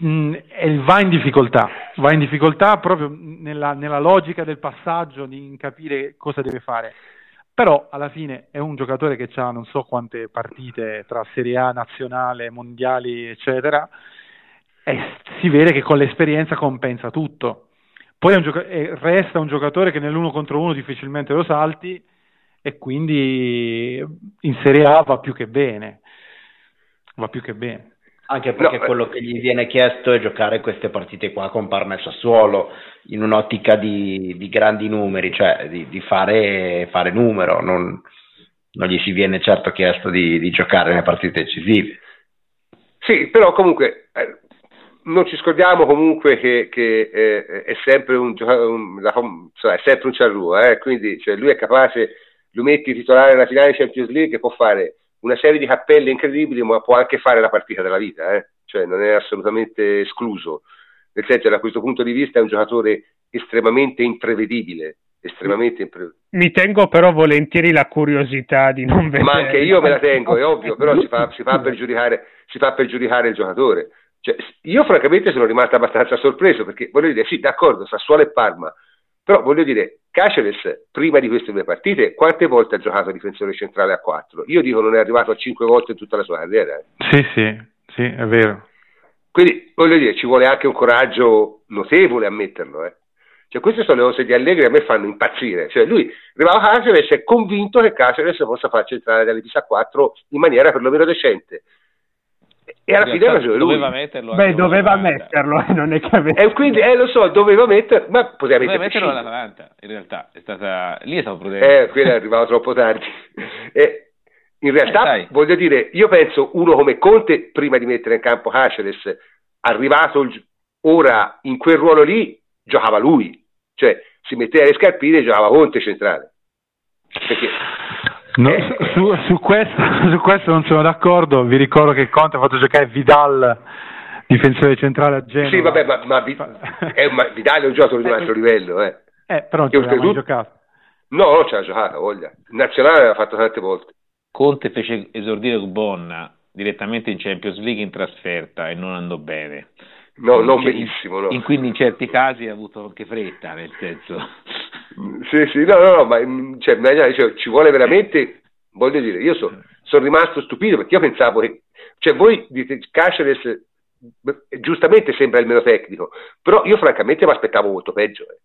va in difficoltà, va in difficoltà proprio nella, nella logica del passaggio, di capire cosa deve fare però alla fine è un giocatore che ha non so quante partite tra Serie A, nazionale, mondiali, eccetera, e si vede che con l'esperienza compensa tutto. Poi un gioca- resta un giocatore che nell'uno contro uno difficilmente lo salti e quindi in Serie A va più che bene. Va più che bene. Anche perché no, quello che gli viene chiesto è giocare queste partite qua con Parma e Sassuolo in un'ottica di, di grandi numeri, cioè di, di fare, fare, numero, non, non, gli si viene certo chiesto di, di, giocare nelle partite decisive. Sì, però comunque eh, non ci scordiamo comunque che, che eh, è sempre un, un, la, cioè, è sempre un ciarruo, eh, quindi cioè, lui è capace, lo metti titolare nella finale Champions League può fare una serie di cappelle incredibili, ma può anche fare la partita della vita, eh? cioè non è assolutamente escluso. Nel senso, da questo punto di vista è un giocatore estremamente imprevedibile. Estremamente imprevedibile. Mi tengo però volentieri la curiosità di non vedere. Ma anche io me la tengo, è ovvio, però si fa, si fa, per, giudicare, si fa per giudicare il giocatore. Cioè, io francamente sono rimasto abbastanza sorpreso perché voglio dire, sì, d'accordo, Sassuolo e Parma, però voglio dire, Caceres, prima di queste due partite, quante volte ha giocato difensore centrale a 4? Io dico non è arrivato a 5 volte in tutta la sua carriera. Eh. Sì, sì, sì, è vero. Quindi, voglio dire, ci vuole anche un coraggio notevole a metterlo, eh. Cioè, queste sono le cose di Allegri che a me fanno impazzire. Cioè, lui arrivava a Caceres è convinto che Caceres possa far centrare dalle a 4 in maniera perlomeno decente. E alla fine ha ragione lui. Doveva metterlo. Beh, doveva metterlo, eh, non è che avesse... E quindi, eh, lo so, doveva metterlo, ma poteva doveva metterlo all'Atalanta, in realtà. È stata... Lì è stato prudente. Eh, quello è arrivato troppo tardi. E in realtà, eh, voglio dire, io penso uno come Conte, prima di mettere in campo Caceres, arrivato il... ora in quel ruolo lì, giocava lui. Cioè, si metteva le scarpine e giocava Conte centrale. Perché No, su, su, questo, su, questo, non sono d'accordo, vi ricordo che Conte ha fatto giocare Vidal, difensore centrale a Genova. Sì, vabbè, ma, ma, è, ma Vidal è un giocatore di un altro livello. Eh, eh però non ci aveva mai giocato. No, non ce l'ha giocata, voglia. Il nazionale l'ha fatto tante volte. Conte fece esordire Bonna direttamente in Champions League in trasferta e non andò bene. No, non benissimo. No. In, quindi in certi casi ha avuto anche fretta, nel senso. Sì, sì, no, no, no, ma mm, cioè, cioè, ci vuole veramente, voglio dire, io so, sono rimasto stupito perché io pensavo che, cioè voi dite Caceres giustamente sembra il meno tecnico, però io francamente mi aspettavo molto peggio. Eh.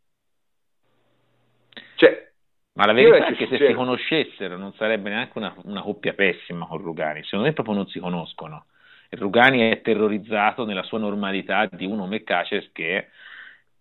Cioè, ma la verità è che se si conoscessero non sarebbe neanche una, una coppia pessima con Rugani, secondo me proprio non si conoscono. Rugani è terrorizzato nella sua normalità di uno come Caceres che,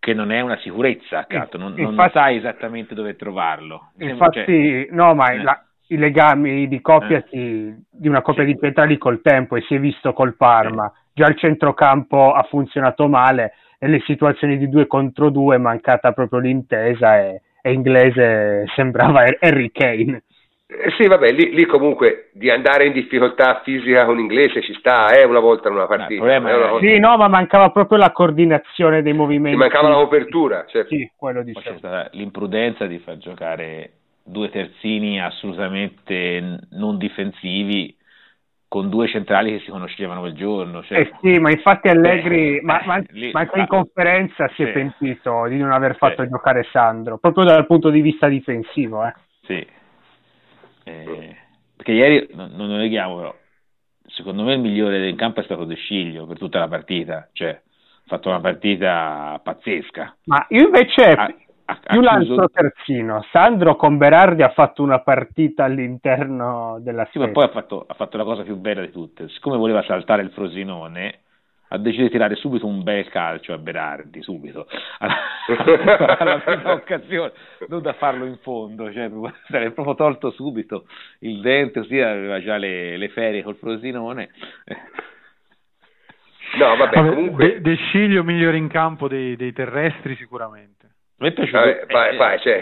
che non è una sicurezza accanto, non, infatti, non sai esattamente dove trovarlo. Infatti, cioè, no, ma eh. la, i legami di coppia eh. si, di una coppia sì. di pietrali col tempo e si è visto col Parma. Eh. Già il centrocampo ha funzionato male e le situazioni di due contro due è mancata proprio l'intesa e, e inglese sembrava Harry Kane. Eh, sì, vabbè, lì, lì, comunque di andare in difficoltà fisica con l'inglese ci sta, eh, una volta in una partita. No, una volta... Sì, no, ma mancava proprio la coordinazione dei movimenti. Ci mancava la copertura, certo. Sì, quello. C'è stata l'imprudenza di far giocare due terzini assolutamente non difensivi con due centrali che si conoscevano quel giorno. Cioè... Eh sì, ma infatti Allegri, eh, ma, ma, lì, ma, anche in conferenza si è pentito di non aver fatto sì. giocare Sandro, proprio dal punto di vista difensivo. Eh. Sì, eh, perché ieri, non, non lo neghiamo, però, secondo me il migliore del campo è stato De Sciglio per tutta la partita, cioè ha fatto una partita pazzesca. Ma io invece ha, ha, più ha l'altro terzino, Sandro con Berardi ha fatto una partita all'interno della Sì, ma poi ha fatto, ha fatto la cosa più bella di tutte, siccome voleva saltare il Frosinone, ha deciso di tirare subito un bel calcio a Berardi, subito, alla, alla prima occasione, non da farlo in fondo, cioè sarebbe proprio tolto subito il dente, così aveva già le, le ferie col Frosinone. No, vabbè, comunque... De, de Sciglio migliore in campo dei, dei terrestri sicuramente. Mi è piaciuto. Vabbè, vai, vai, cioè,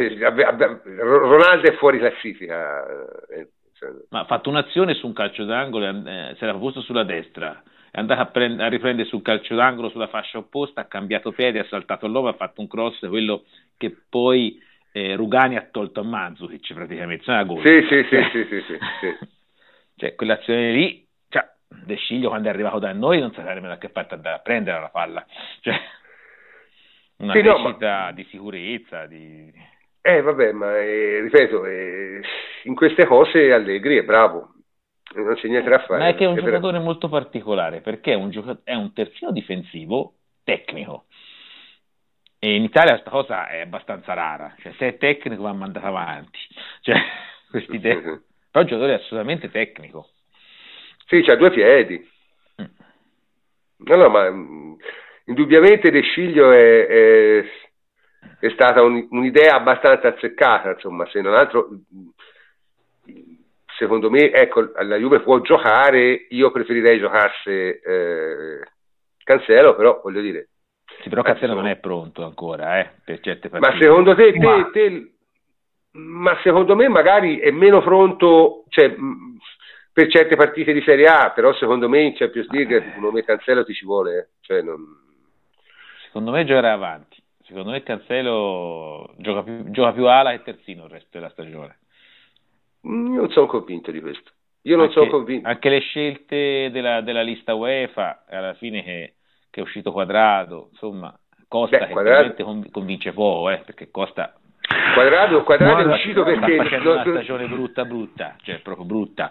Ronaldo è fuori classifica. Eh, cioè. Ma ha fatto un'azione su un calcio d'angolo, eh, si era posto sulla destra, è andato a, prend- a, riprendere sul calcio d'angolo sulla fascia opposta, ha cambiato piede, ha saltato l'uomo, ha fatto un cross, quello che poi eh, Rugani ha tolto a Mandzukic praticamente, sì, sì, sì, sì, sì, sì, cioè quell'azione lì, cioè, De Sciglio quando è arrivato da noi non sapeva nemmeno che parte andare a prendere la palla. Cioè, una sì, crescita no, ma... di sicurezza, di... Eh vabbè, ma eh, ripeto, eh, in queste cose Allegri è bravo, non c'è niente da fare. Ma è che è un è giocatore vero. molto particolare, perché è un, giocat- è un terzino difensivo tecnico. E in Italia questa cosa è abbastanza rara, cioè se è tecnico va mandato avanti. Cioè, quest'idea. Però è un giocatore assolutamente tecnico. Sì, c'ha due piedi. Mm. No, no, ma mm, indubbiamente De Sciglio è, è, è stata un, un'idea abbastanza azzeccata, insomma, se non altro secondo me, ecco, la Juve può giocare, io preferirei giocasse eh, Cancelo, però voglio dire... Sì, però Cancelo non è pronto ancora, eh, per certe partite. Ma secondo te, te, te, ma secondo me magari è meno pronto, cioè, per certe partite di Serie A, però secondo me in Champions League ah, un nome Cancelo ti ci vuole. Eh. Cioè non... Secondo me giocherà avanti. Secondo me Cancelo gioca più, gioca più ala e terzino il resto della stagione. Mm, non sono convinto di questo. Io non anche, sono convinto. Anche le scelte della, della lista UEFA, alla fine che, che, è uscito quadrato, insomma, Costa Beh, che quadrato... convince poco, eh, perché Costa Quadrado, quadrado è uscito perché sta facendo una stagione brutta brutta, cioè proprio brutta.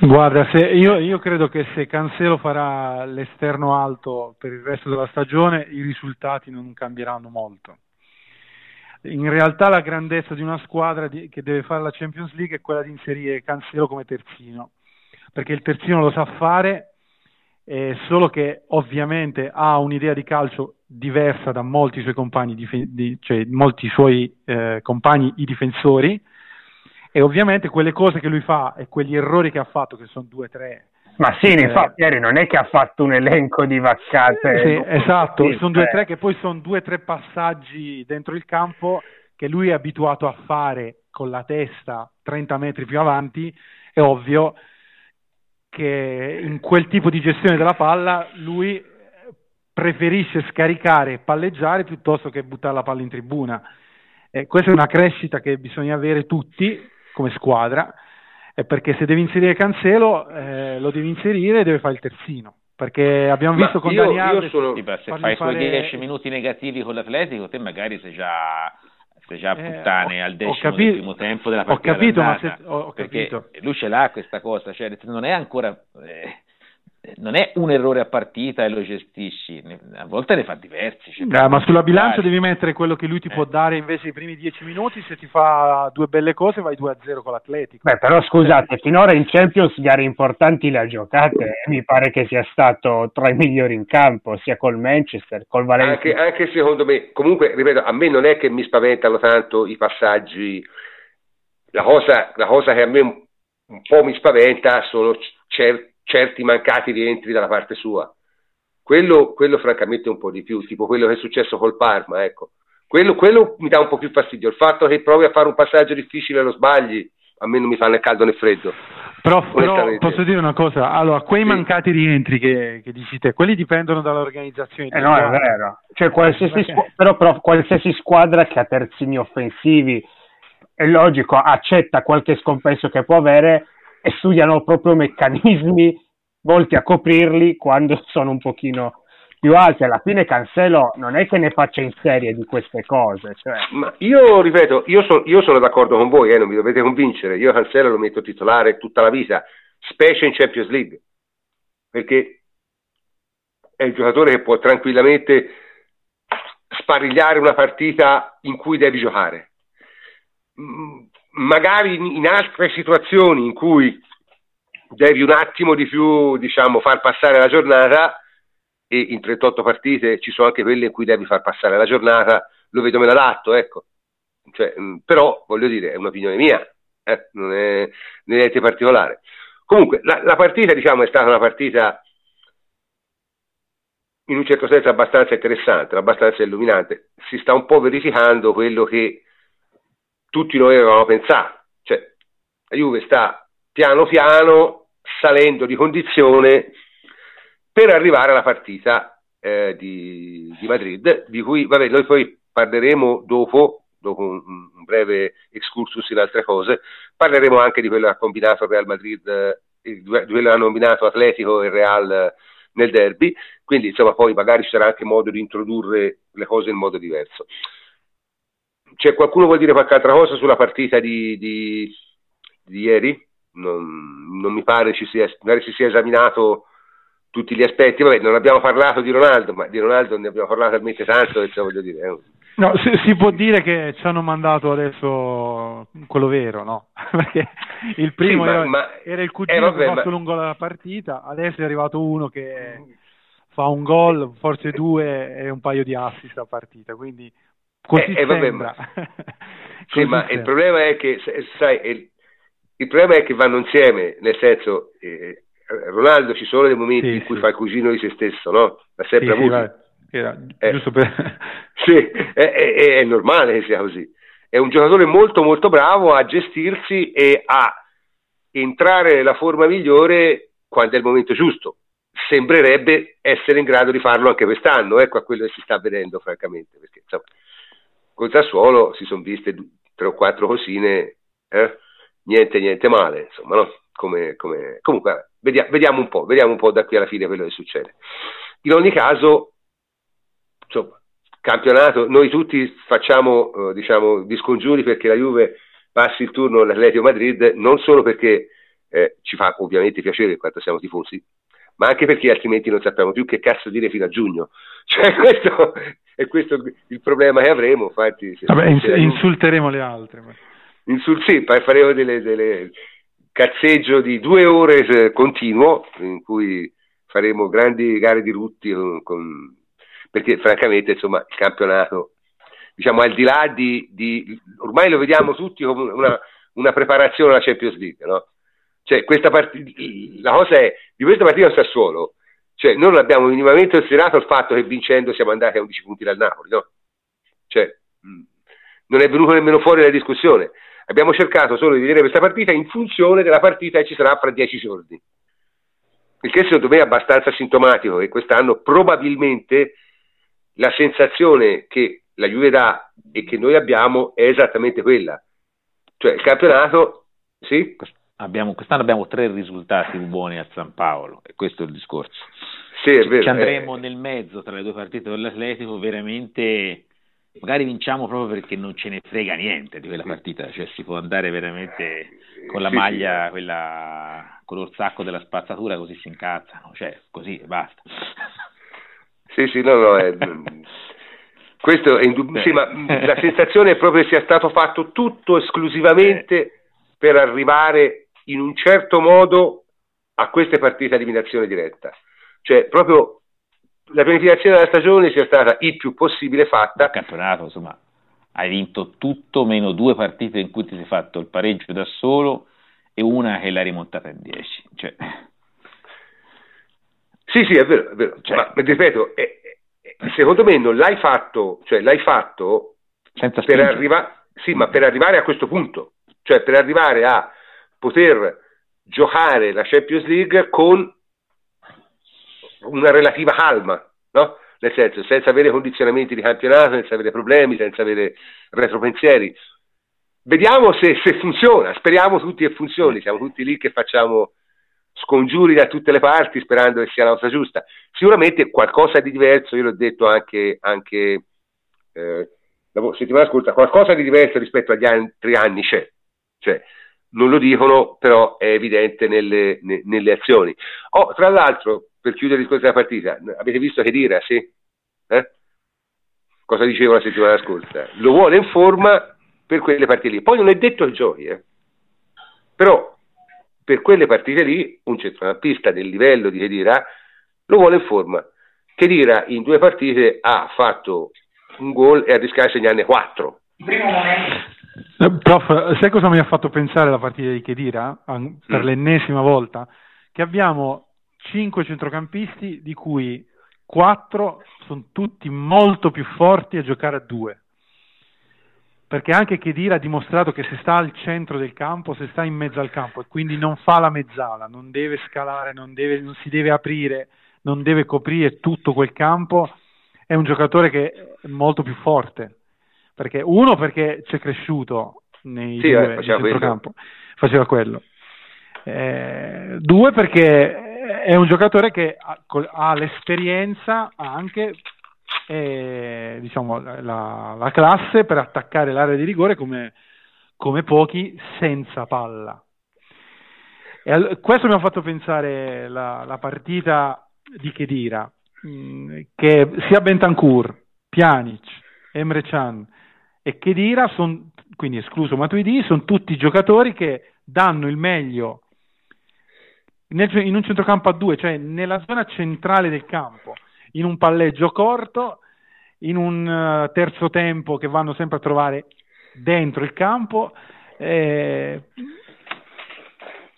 Guarda, io, io, credo che se Cancelo farà l'esterno alto per il resto della stagione, i risultati non cambieranno molto. In realtà la grandezza di una squadra di, che deve fare la Champions League è quella di inserire Cancelo come terzino, perché il terzino lo sa fare eh, solo che ovviamente ha un'idea di calcio diversa da molti suoi compagni, dif- di, cioè molti suoi eh, compagni i difensori e ovviamente quelle cose che lui fa e quegli errori che ha fatto, che sono due o tre, ma sì, eh, infatti ieri non è che ha fatto un elenco di vaccate. Sì, esatto, sì, sono due o tre che poi sono due o tre passaggi dentro il campo che lui è abituato a fare con la testa 30 metri più avanti, è ovvio che in quel tipo di gestione della palla lui preferisce scaricare e palleggiare piuttosto che buttare la palla in tribuna. Eh, questa è una crescita che bisogna avere tutti come squadra, eh, perché se devi inserire Cancelo eh, lo devi inserire e deve fare il terzino. Perché abbiamo visto Ma con io, Dani Alves, sono... se fai fare... 10 minuti negativi con l'Atletico, te magari sei già sei già eh, puttane eh, al decimo capito, del primo tempo della partita. Ho capito, ma se, ho, ho capito. lui ce l'ha questa cosa, cioè non è ancora eh, non è un errore a partita e lo gestisci, a volte ne fa diversi. Cioè eh, ma sulla bilancia devi mettere quello che lui ti eh. può dare invece i primi dieci minuti, se ti fa due belle cose vai 2-0 con l'Atletico. Beh, però scusate, finora in Champions gare importanti le ha giocate, mi pare che sia stato tra i migliori in campo, sia col Manchester, col Valencia. Anche, anche secondo me, comunque, ripeto, a me non è che mi spaventano tanto i passaggi, la cosa, la cosa che a me un, un po' mi spaventa sono certi certi mancati rientri dalla parte sua. Quello, quello, francamente un po' di più, tipo quello che è successo col Parma, ecco. Quello, quello, mi dà un po' più fastidio. Il fatto che provi a fare un passaggio difficile e lo sbagli, a me non mi fa né caldo né freddo. Però, però posso dire una cosa, allora, quei sì. mancati rientri che, che, dici te, quelli dipendono dall'organizzazione. Eh no, è vero. Cioè, qualsiasi squ- però, però qualsiasi squadra che ha terzini offensivi, è logico, accetta qualche scompenso che può avere e studiano proprio meccanismi volti a coprirli quando sono un pochino più alti. Alla fine Cancelo non è che ne faccia in serie di queste cose. Cioè. Ma io ripeto, io, so, io, sono d'accordo con voi, eh, non mi dovete convincere. Io Cancelo lo metto titolare tutta la vita, specie in Champions League, perché è il giocatore che può tranquillamente sparigliare una partita in cui devi giocare. Mm, magari in, altre situazioni in cui devi un attimo di più diciamo, far passare la giornata e in 38 partite ci sono anche quelle in cui devi far passare la giornata, lo vedo meno adatto, ecco. Cioè, mh, però voglio dire, è un'opinione mia, eh? non è niente particolare. Comunque, la, la, partita diciamo, è stata una partita in un certo senso abbastanza interessante, abbastanza illuminante. Si sta un po' verificando quello che tutti noi avevamo pensato, cioè la Juve sta piano piano salendo di condizione per arrivare alla partita eh, di, di, Madrid, di cui vabbè, noi poi parleremo dopo, dopo un, un, breve excursus in altre cose, parleremo anche di quello che ha combinato Real Madrid il duello ha nominato Atletico e Real nel derby, quindi insomma poi magari ci sarà anche modo di introdurre le cose in modo diverso. C'è qualcuno vuol dire qualche altra cosa sulla partita di, di, di ieri? Non, non, mi pare ci sia, si sia esaminato tutti gli aspetti. Vabbè, non abbiamo parlato di Ronaldo, ma di Ronaldo ne abbiamo parlato talmente tanto che voglio dire. Eh. No, si, si, può dire che ci hanno mandato adesso quello vero, no? Perché il primo sì, ma, era, ma, era, il cugino eh, vabbè, che ha fatto ma... lungo la partita, adesso è arrivato uno che fa un gol, forse due e un paio di assist a partita, quindi così eh, eh, vabbè, ma... sì, ma il problema è che, sai, il, il, problema è che vanno insieme, nel senso, eh, Ronaldo ci sono dei momenti sì, in cui sì. fa il cugino di se stesso, no? L'ha sempre avuto. Era, eh, giusto per... sì, è, è, è, normale che sia così. È un giocatore molto molto bravo a gestirsi e a entrare nella forma migliore quando è il momento giusto. Sembrerebbe essere in grado di farlo anche quest'anno, ecco a quello che si sta vedendo francamente, perché insomma, col Sassuolo si sono viste tre o quattro cosine, eh? niente niente male, insomma, no? Come, come... Comunque, vediamo, vediamo un po', vediamo un po' da qui alla fine quello che succede. In ogni caso, insomma, campionato, noi tutti facciamo eh, diciamo, di scongiuri perché la Juve passi il turno all'Atletico Madrid, non solo perché eh, ci fa ovviamente piacere quanto siamo tifosi, ma anche perché altrimenti non sappiamo più che cazzo dire fino a giugno. Cioè, questo è questo il problema che avremo. Infatti, Vabbè, ins- insulteremo le altre. Insul- sì, faremo delle, delle cazzeggio di due ore continuo in cui faremo grandi gare di rutti con, con perché francamente insomma il campionato diciamo al di là di, di ormai lo vediamo tutti come una, una preparazione alla Champions League no? Cioè partita la cosa è di questa partita al Sassuolo cioè noi non abbiamo minimamente considerato il fatto che vincendo siamo andati a 11 punti dal Napoli no? cioè non è venuto nemmeno fuori la discussione abbiamo cercato solo di vedere questa partita in funzione della partita che ci sarà fra 10 giorni il che secondo me è abbastanza sintomatico e quest'anno probabilmente la sensazione che la Juve dà e che noi abbiamo è esattamente quella. Cioè il campionato, sì? Abbiamo, quest'anno abbiamo tre risultati buoni a San Paolo e questo è il discorso. Sì, è vero, Ci andremo eh. nel mezzo tra le due partite dell'Atletico, veramente magari vinciamo proprio perché non ce ne frega niente di quella partita, cioè si può andare veramente con la maglia, quella color sacco della spazzatura così si incazzano, cioè così basta. Sì, sì, no, no, è, questo è indub- sì, ma la sensazione è proprio che sia stato fatto tutto esclusivamente per arrivare in un certo modo a queste partite a eliminazione diretta. Cioè, proprio la pianificazione della stagione sia stata il più possibile fatta. Il campionato, insomma, hai vinto tutto meno due partite in cui ti sei fatto il pareggio da solo e una che l'hai rimontata in 10. Cioè... Sì, sì, è vero, è vero. Cioè, ma ripeto, è, è, secondo me non l'hai fatto, cioè l'hai fatto per, arriva- sì, ma per arrivare a questo punto, cioè per arrivare a poter giocare la Champions League con una relativa calma, no? Nel senso, senza avere condizionamenti di campionato, senza avere problemi, senza avere retropensieri. Vediamo se, se funziona, speriamo tutti che funzioni, siamo tutti lì che facciamo scongiuri da tutte le parti sperando che sia la cosa giusta. Sicuramente qualcosa di diverso, io l'ho detto anche, anche eh, la settimana scorsa, qualcosa di diverso rispetto agli altri anni c'è. Cioè, non lo dicono, però è evidente nelle, ne, nelle azioni. Oh, tra l'altro, per chiudere il discorso della partita, avete visto che Dira, sì? Eh? Cosa dicevo la settimana scorsa? Lo vuole in forma per quelle partite lì. Poi non è detto il giochi, eh? però per quelle partite lì un centrocampista del livello di Chedira lo vuole in forma. Chedira in due partite ha fatto un gol e a rischiare di segnarne quattro. Eh, prof, sai cosa mi ha fatto pensare la partita di Chedira per mm. l'ennesima volta? Che abbiamo cinque centrocampisti di cui quattro sono tutti molto più forti a giocare a due perché anche Khedira ha dimostrato che se sta al centro del campo, se sta in mezzo al campo e quindi non fa la mezzala, non deve scalare, non, deve, non si deve aprire, non deve coprire tutto quel campo, è un giocatore che è molto più forte. Perché, uno perché c'è cresciuto nei sì, due, eh, faceva, campo, faceva quello. Eh, due perché è un giocatore che ha, ha l'esperienza anche eh, diciamo, la, la, classe per attaccare l'area di rigore come, come pochi senza palla. E questo mi ha fatto pensare la, la partita di Chedira, mh, mm, che sia Bentancur, Pjanic, Emre Can e Chedira, son, quindi escluso Matuidi, sono tutti giocatori che danno il meglio nel, in un centrocampo a due, cioè nella zona centrale del campo, in un palleggio corto, in un uh, terzo tempo che vanno sempre a trovare dentro il campo. Eh,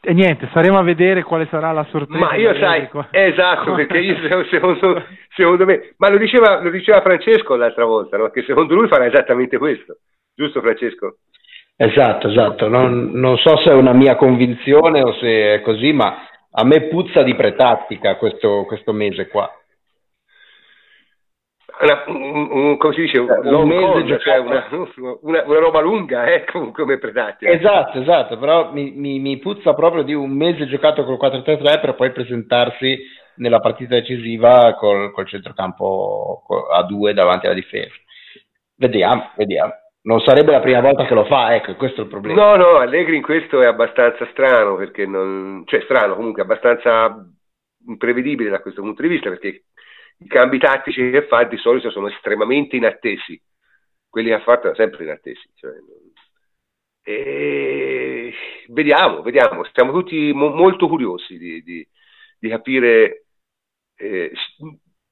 e niente, staremo a vedere quale sarà la sorpresa. Ma io sai, esatto, perché io secondo, secondo, me, ma lo diceva, lo diceva Francesco l'altra volta, no? che secondo lui farà esattamente questo, giusto Francesco? Esatto, esatto, non, non so se è una mia convinzione o se è così, ma a me puzza di pretattica questo, questo mese qua una, un, un, come si dice, un, eh, un mese cioè una, una, una, roba lunga eh, come predati. Esatto, esatto, però mi, mi, mi, puzza proprio di un mese giocato col 4-3-3 per poi presentarsi nella partita decisiva col, col centrocampo a due davanti alla difesa. Vediamo, vediamo. Non sarebbe la prima volta che lo fa, ecco, questo è il problema. No, no, Allegri in questo è abbastanza strano, perché non, cioè strano comunque, abbastanza imprevedibile da questo punto di vista, perché i cambi tattici che fa di solito sono estremamente inattesi, quelli che ha fatto sono sempre inattesi. Cioè, e... Vediamo, vediamo, siamo tutti mo- molto curiosi di, di, di capire, eh,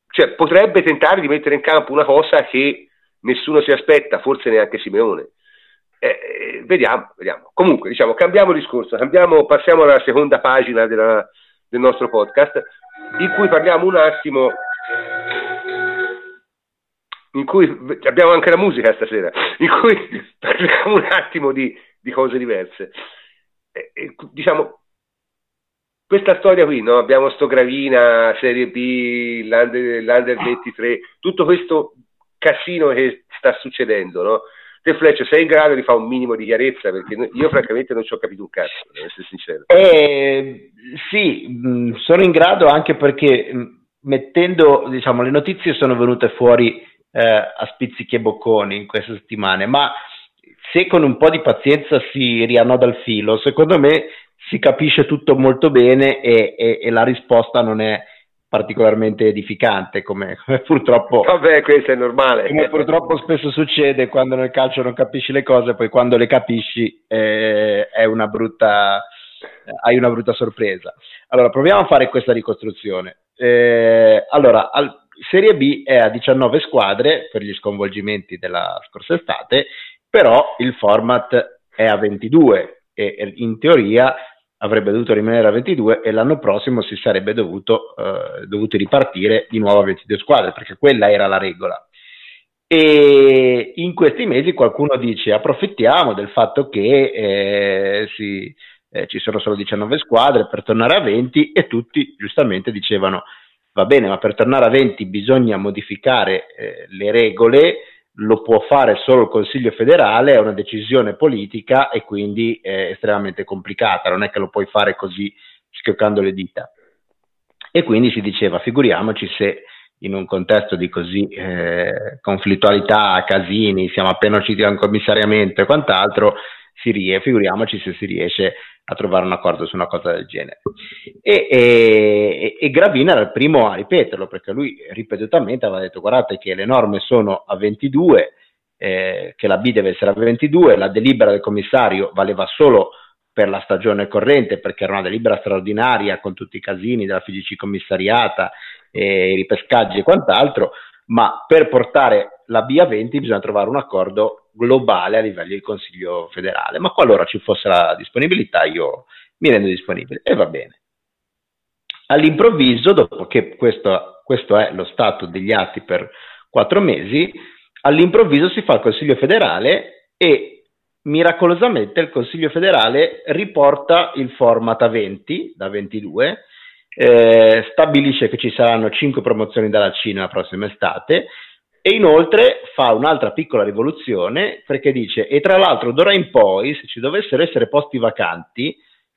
cioè, potrebbe tentare di mettere in campo una cosa che nessuno si aspetta, forse neanche Simeone. Eh, eh vediamo, vediamo. Comunque, diciamo, cambiamo discorso, cambiamo, passiamo alla seconda pagina della, del nostro podcast, in cui parliamo un attimo in cui abbiamo anche la musica stasera, in cui parliamo un attimo di, di cose diverse. E, e, diciamo, questa storia qui, no? abbiamo sto Gravina, Serie B, l'Under, l'Under 23, tutto questo casino che sta succedendo, no? Te Fletch, sei in grado di fare un minimo di chiarezza? Perché io francamente non ci ho capito un cazzo, devo essere sincero. Eh, sì, sono in grado anche perché mettendo, diciamo, le notizie sono venute fuori eh, a spizzichi e bocconi in queste settimane, ma se con un po' di pazienza si rianoda il filo, secondo me si capisce tutto molto bene e, e, e la risposta non è particolarmente edificante, come, come, purtroppo. Vabbè, questo è normale. Come purtroppo spesso succede quando nel calcio non capisci le cose, poi quando le capisci eh, è una brutta, eh, hai una brutta sorpresa. Allora, proviamo a fare questa ricostruzione. Eh, allora, al, Serie B è a 19 squadre per gli sconvolgimenti della scorsa estate, però il format è a 22 e in teoria avrebbe dovuto rimanere a 22 e l'anno prossimo si sarebbe dovuto, eh, dovuto ripartire di nuovo a 22 squadre perché quella era la regola. E in questi mesi qualcuno dice approfittiamo del fatto che eh, si, eh, ci sono solo 19 squadre per tornare a 20 e tutti giustamente dicevano va bene, ma per tornare a 20 bisogna modificare eh, le regole, lo può fare solo il Consiglio federale, è una decisione politica e quindi è estremamente complicata, non è che lo puoi fare così schioccando le dita. E quindi si diceva, figuriamoci se in un contesto di così eh, conflittualità, casini, siamo appena usciti da un commissariamento e quant'altro, si rie, figuriamoci se si riesce a trovare un accordo su una cosa del genere. E, e, e, Gravina era il primo a ripeterlo, perché lui ripetutamente aveva detto guardate che le norme sono a 22, eh, che la B deve essere a 22, la delibera del commissario valeva solo per la stagione corrente, perché era una delibera straordinaria con tutti i casini della FIGC commissariata, eh, i ripescaggi e quant'altro, ma per portare la B a 20 bisogna trovare un accordo globale a livello di Consiglio federale, ma qualora ci fosse la disponibilità io mi rendo disponibile e va bene. All'improvviso, dopo che questo, questo è lo stato degli atti per quattro mesi, all'improvviso si fa il Consiglio federale e miracolosamente il Consiglio federale riporta il format a 20 da 22, eh, stabilisce che ci saranno 5 promozioni dalla Cina la prossima estate e inoltre fa un'altra piccola rivoluzione perché dice, e tra l'altro d'ora in poi, se ci dovessero essere posti vacanti,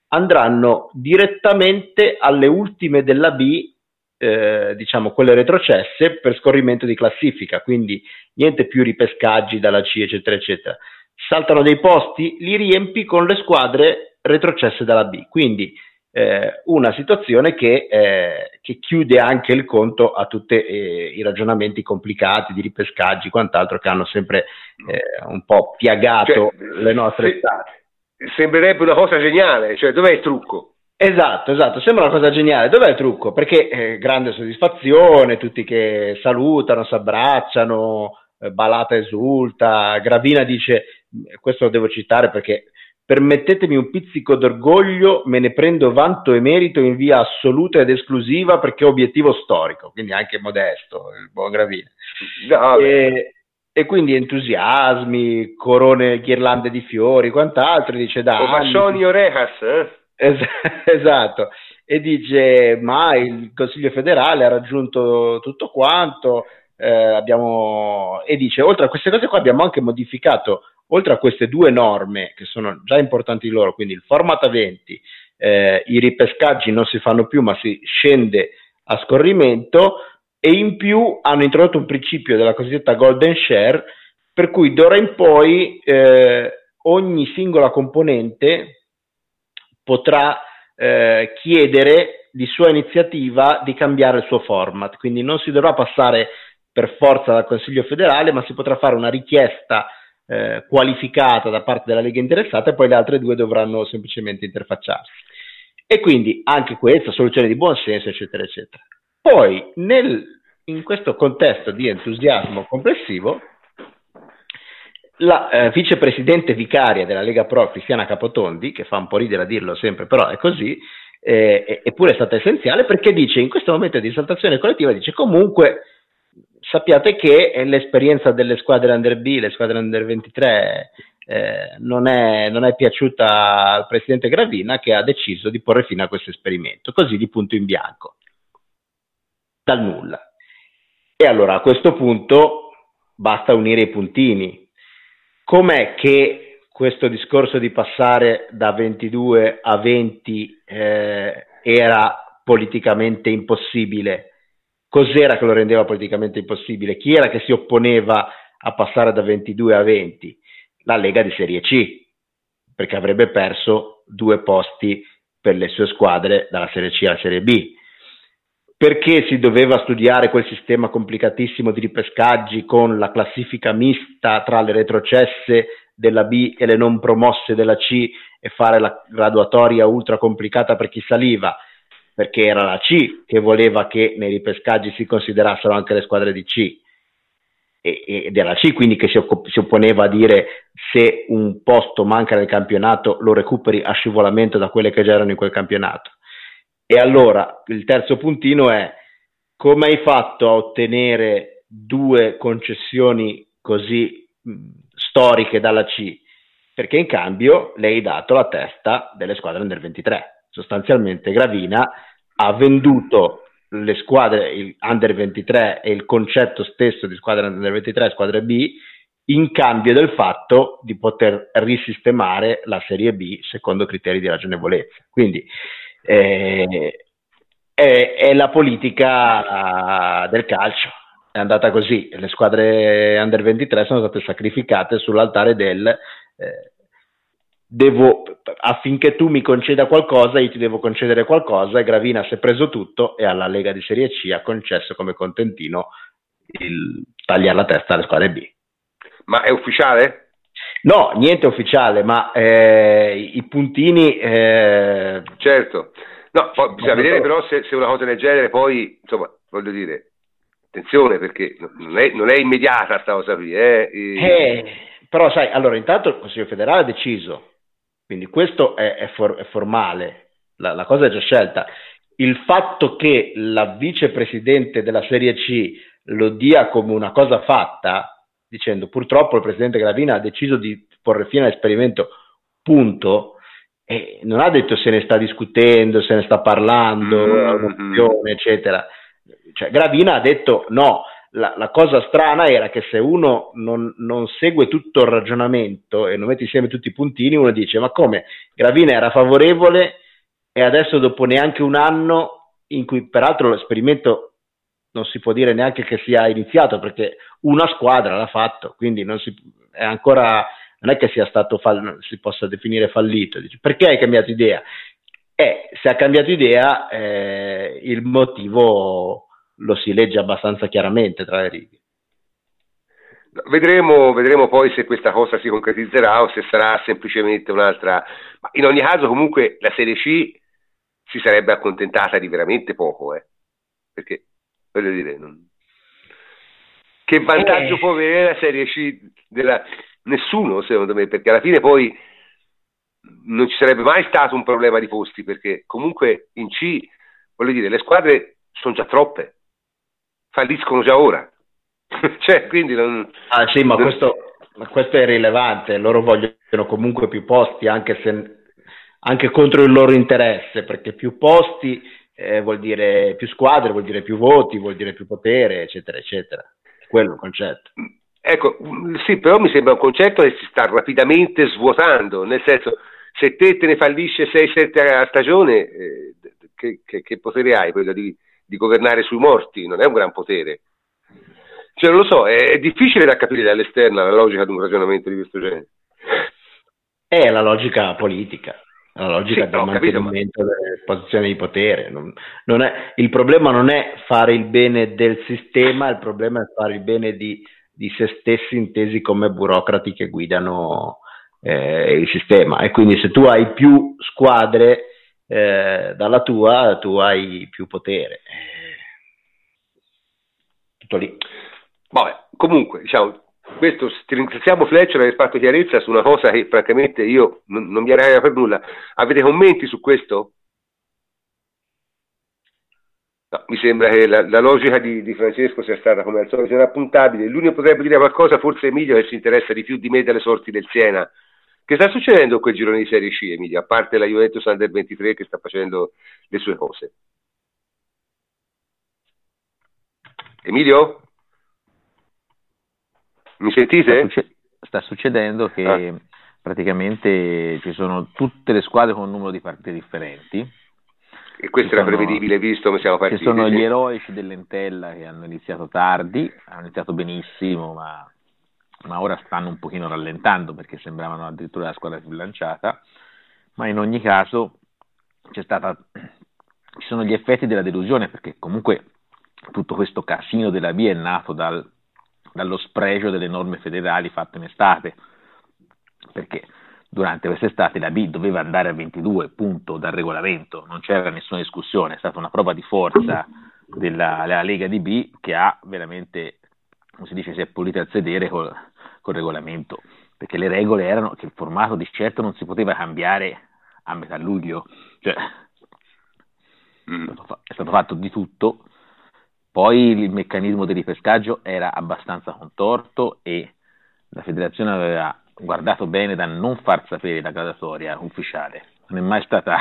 andranno direttamente alle ultime della B, eh, diciamo quelle retrocesse, per scorrimento di classifica, quindi niente più ripescaggi dalla C, eccetera, eccetera. Saltano dei posti, li riempi con le squadre retrocesse dalla B. Quindi eh, una situazione che, eh, che, chiude anche il conto a tutti eh, i ragionamenti complicati di ripescaggi e quant'altro che hanno sempre eh, un po' piagato cioè, le nostre se. Sembrerebbe una cosa geniale, cioè dov'è il trucco? Esatto, esatto, sembra una cosa geniale. Dov'è il trucco? Perché eh, grande soddisfazione, tutti che salutano, si abbracciano, eh, Balata esulta, Gravina dice, questo lo devo citare perché Permettetemi un pizzico d'orgoglio, me ne prendo vanto e merito in via assoluta ed esclusiva perché è obiettivo storico, quindi anche modesto, il buon Gravina. No, e, e, quindi entusiasmi, corone, ghirlande di fiori, quant'altro, dice da... Fascioni orejas, eh? Es- esatto, e dice ma il Consiglio federale ha raggiunto tutto quanto, eh, abbiamo... e dice oltre a queste cose qua abbiamo anche modificato oltre a queste due norme che sono già importanti loro, quindi il format a 20, eh, i ripescaggi non si fanno più ma si scende a scorrimento e in più hanno introdotto un principio della cosiddetta golden share per cui d'ora in poi eh, ogni singola componente potrà eh, chiedere di sua iniziativa di cambiare il suo format, quindi non si dovrà passare per forza dal Consiglio federale, ma si potrà fare una richiesta eh, qualificata da parte della Lega interessata e poi le altre due dovranno semplicemente interfacciarsi. E quindi anche questa soluzione di buon senso, eccetera, eccetera. Poi, nel, in questo contesto di entusiasmo complessivo, la eh, vicepresidente vicaria della Lega Pro, Cristiana Capotondi, che fa un po' ridere a dirlo sempre, però è così, eh, eppure è stata essenziale perché dice in questo momento di esaltazione collettiva, dice comunque sappiate che l'esperienza delle squadre under B, le squadre under 23, eh, non, è, non, è, piaciuta al presidente Gravina che ha deciso di porre fine a questo esperimento, così di punto in bianco, dal nulla. E allora a questo punto basta unire i puntini. Com'è che questo discorso di passare da 22 a 20 eh, era politicamente impossibile? Cos'era che lo rendeva politicamente impossibile? Chi era che si opponeva a passare da 22 a 20? La Lega di Serie C, perché avrebbe perso due posti per le sue squadre dalla Serie C alla Serie B. Perché si doveva studiare quel sistema complicatissimo di ripescaggi con la classifica mista tra le retrocesse della B e le non promosse della C e fare la graduatoria ultra complicata per chi saliva? Perché era la C che voleva che nei ripescaggi si considerassero anche le squadre di C ed era la C quindi che si, opp- si, opponeva a dire se un posto manca nel campionato lo recuperi a scivolamento da quelle che già erano in quel campionato. E allora il terzo puntino è come hai fatto a ottenere due concessioni così mh, storiche dalla C? Perché in cambio le hai dato la testa delle squadre under 23 sostanzialmente Gravina ha venduto le squadre il under 23 e il concetto stesso di squadra under 23 e squadre B in cambio del fatto di poter risistemare la Serie B secondo criteri di ragionevolezza. Quindi eh, è, è, la politica del calcio, è andata così, le squadre under 23 sono state sacrificate sull'altare del eh, devo, affinché tu mi conceda qualcosa, io ti devo concedere qualcosa e Gravina si è preso tutto e alla Lega di Serie C ha concesso come contentino il tagliare la testa alle squadre B. Ma è ufficiale? No, niente ufficiale, ma eh, i puntini... Eh... Certo, no, poi bisogna vedere però se, se, una cosa del genere poi, insomma, voglio dire, attenzione perché non è, non è immediata questa cosa qui. Eh. Eh, però sai, allora intanto il Consiglio federale ha deciso quindi questo è, è, for, è formale, la, la, cosa è già scelta. Il fatto che la vicepresidente della Serie C lo dia come una cosa fatta, dicendo purtroppo il presidente Gravina ha deciso di porre fine all'esperimento, punto, e non ha detto se ne sta discutendo, se ne sta parlando, mm-hmm. eccetera. Cioè, Gravina ha detto no, la, la, cosa strana era che se uno non, non, segue tutto il ragionamento e non mette insieme tutti i puntini, uno dice: Ma come Gravina era favorevole e adesso dopo neanche un anno in cui peraltro l'esperimento non si può dire neanche che sia iniziato perché una squadra l'ha fatto, quindi non, si, è ancora, non è che sia stato fall, si possa definire fallito. Dice, perché hai cambiato idea? Eh, se ha cambiato idea eh, il motivo lo si legge abbastanza chiaramente tra le righe. Vedremo, vedremo, poi se questa cosa si concretizzerà o se sarà semplicemente un'altra. Ma in ogni caso, comunque, la Serie C si sarebbe accontentata di veramente poco, eh? perché voglio dire, non... che vantaggio eh. può avere la Serie C della... Nessuno, secondo me, perché alla fine poi non ci sarebbe mai stato un problema di posti, perché comunque in C, voglio dire, le squadre sono già troppe, falliscono già ora. cioè, quindi non... Ah sì, ma questo, ma questo è rilevante, loro vogliono comunque più posti, anche se anche contro il loro interesse, perché più posti eh, vuol dire più squadre, vuol dire più voti, vuol dire più potere, eccetera, eccetera. Quello è il concetto. Ecco, sì, però mi sembra un concetto che si sta rapidamente svuotando, nel senso, se te te ne fallisce 6-7 a stagione, eh, che, che, che, potere hai? Quello di, di, governare sui morti, non è un gran potere. Cioè, non lo so, è, è difficile da capire dall'esterno la logica di un ragionamento di questo genere. È la logica politica la logica sì, del mantenimento capito, delle posizioni di potere. Non, non è, il problema non è fare il bene del sistema, il problema è fare il bene di, di se stessi intesi come burocrati che guidano eh, il sistema. E quindi se tu hai più squadre eh, dalla tua, tu hai più potere. Tutto lì. Vabbè, comunque, diciamo, questo ti ringraziamo Fletcher per aver fatto chiarezza su una cosa che francamente io non, non mi era per nulla. Avete commenti su questo? No, mi sembra che la, la logica di, di, Francesco sia stata come al solito inappuntabile. L'unico potrebbe dire qualcosa, forse Emilio, che si interessa di più di me delle sorti del Siena. Che sta succedendo quel girone di Serie C, Emilio? A parte la Juventus Under 23 che sta facendo le sue cose. Emilio? Mi sentite? Sta, succe- sta succedendo che ah. praticamente ci sono tutte le squadre con un numero di partite differenti. E questo ci era sono, prevedibile visto come siamo partiti. Ci sono gli eroici dell'Entella che hanno iniziato tardi, hanno iniziato benissimo, ma, ma ora stanno un pochino rallentando perché sembravano addirittura la squadra più lanciata. Ma in ogni caso stata, ci sono gli effetti della delusione perché comunque tutto questo casino della via è nato dal dallo spregio delle norme federali fatte in estate, perché durante quest'estate la B doveva andare a 22, punto, dal regolamento, non c'era nessuna discussione, è stata una prova di forza della, della Lega di B che ha veramente, come si dice, si è pulita al sedere col, col regolamento, perché le regole erano che il formato di certo non si poteva cambiare a metà luglio, cioè mm. è stato fatto di tutto poi il meccanismo del ripescaggio era abbastanza contorto e la federazione aveva guardato bene da non far sapere la gradatoria ufficiale, non è mai stata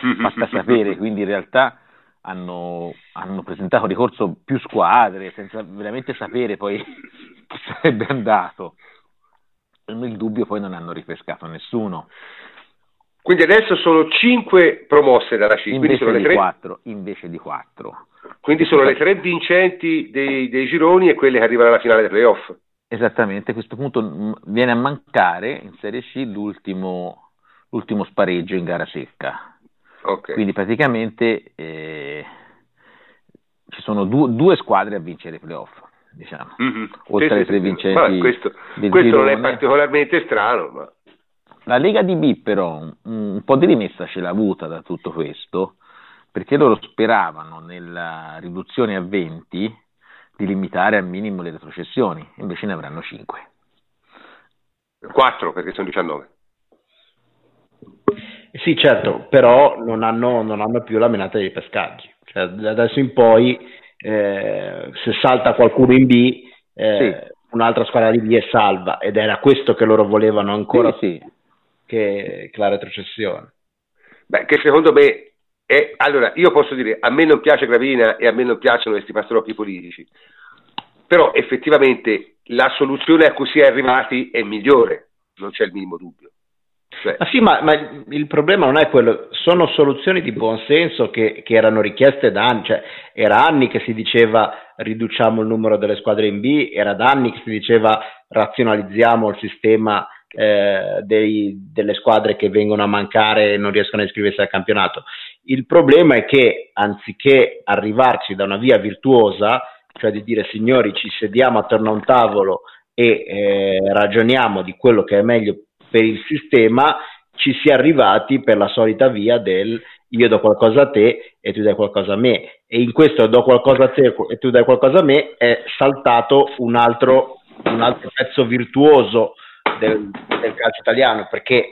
fatta sapere, quindi in realtà hanno, hanno, presentato ricorso più squadre senza veramente sapere poi chi sarebbe andato. Nel dubbio poi non hanno ripescato nessuno. Quindi adesso sono 5 promosse dalla C, invece, di 3... 4, invece di 4. Quindi sono le tre vincenti dei, dei gironi e quelle che arrivano alla finale dei playoff. Esattamente, a questo punto viene a mancare in Serie C l'ultimo, l'ultimo spareggio in gara secca. Okay. Quindi praticamente eh, ci sono du- due squadre a vincere i playoff, diciamo, mm-hmm. oltre sì, alle tre sì, vincenti. Vabbè, questo, questo non è particolarmente strano. Ma... La Lega di B però un, un po' di rimessa ce l'ha avuta da tutto questo, perché loro speravano nella riduzione a 20 di limitare al minimo le retrocessioni, invece ne avranno 5. 4 perché sono 19. Sì, certo, però non hanno, non hanno più la menata dei pescaggi. Cioè, da adesso in poi, eh, se salta qualcuno in B, eh, sì. un'altra squadra di B è salva, ed era questo che loro volevano ancora sì, sì. Che, che la retrocessione. Beh, che secondo me e allora io posso dire, a me non piace Gravina e a me non piacciono questi pastrocchi politici, però effettivamente la soluzione a cui si è arrivati è migliore, non c'è il minimo dubbio. Cioè. Ma sì, ma, ma, il problema non è quello, sono soluzioni di buonsenso che, che erano richieste da anni, cioè era anni che si diceva riduciamo il numero delle squadre in B, era da anni che si diceva razionalizziamo il sistema eh, dei, delle squadre che vengono a mancare e non riescono a iscriversi al campionato. Il problema è che anziché arrivarci da una via virtuosa, cioè di dire signori ci sediamo attorno a un tavolo e eh, ragioniamo di quello che è meglio per il sistema ci si è arrivati per la solita via del io do qualcosa a te e tu dai qualcosa a me. E in questo do qualcosa a te e tu dai qualcosa a me è saltato un altro, un altro pezzo virtuoso del, del calcio italiano perché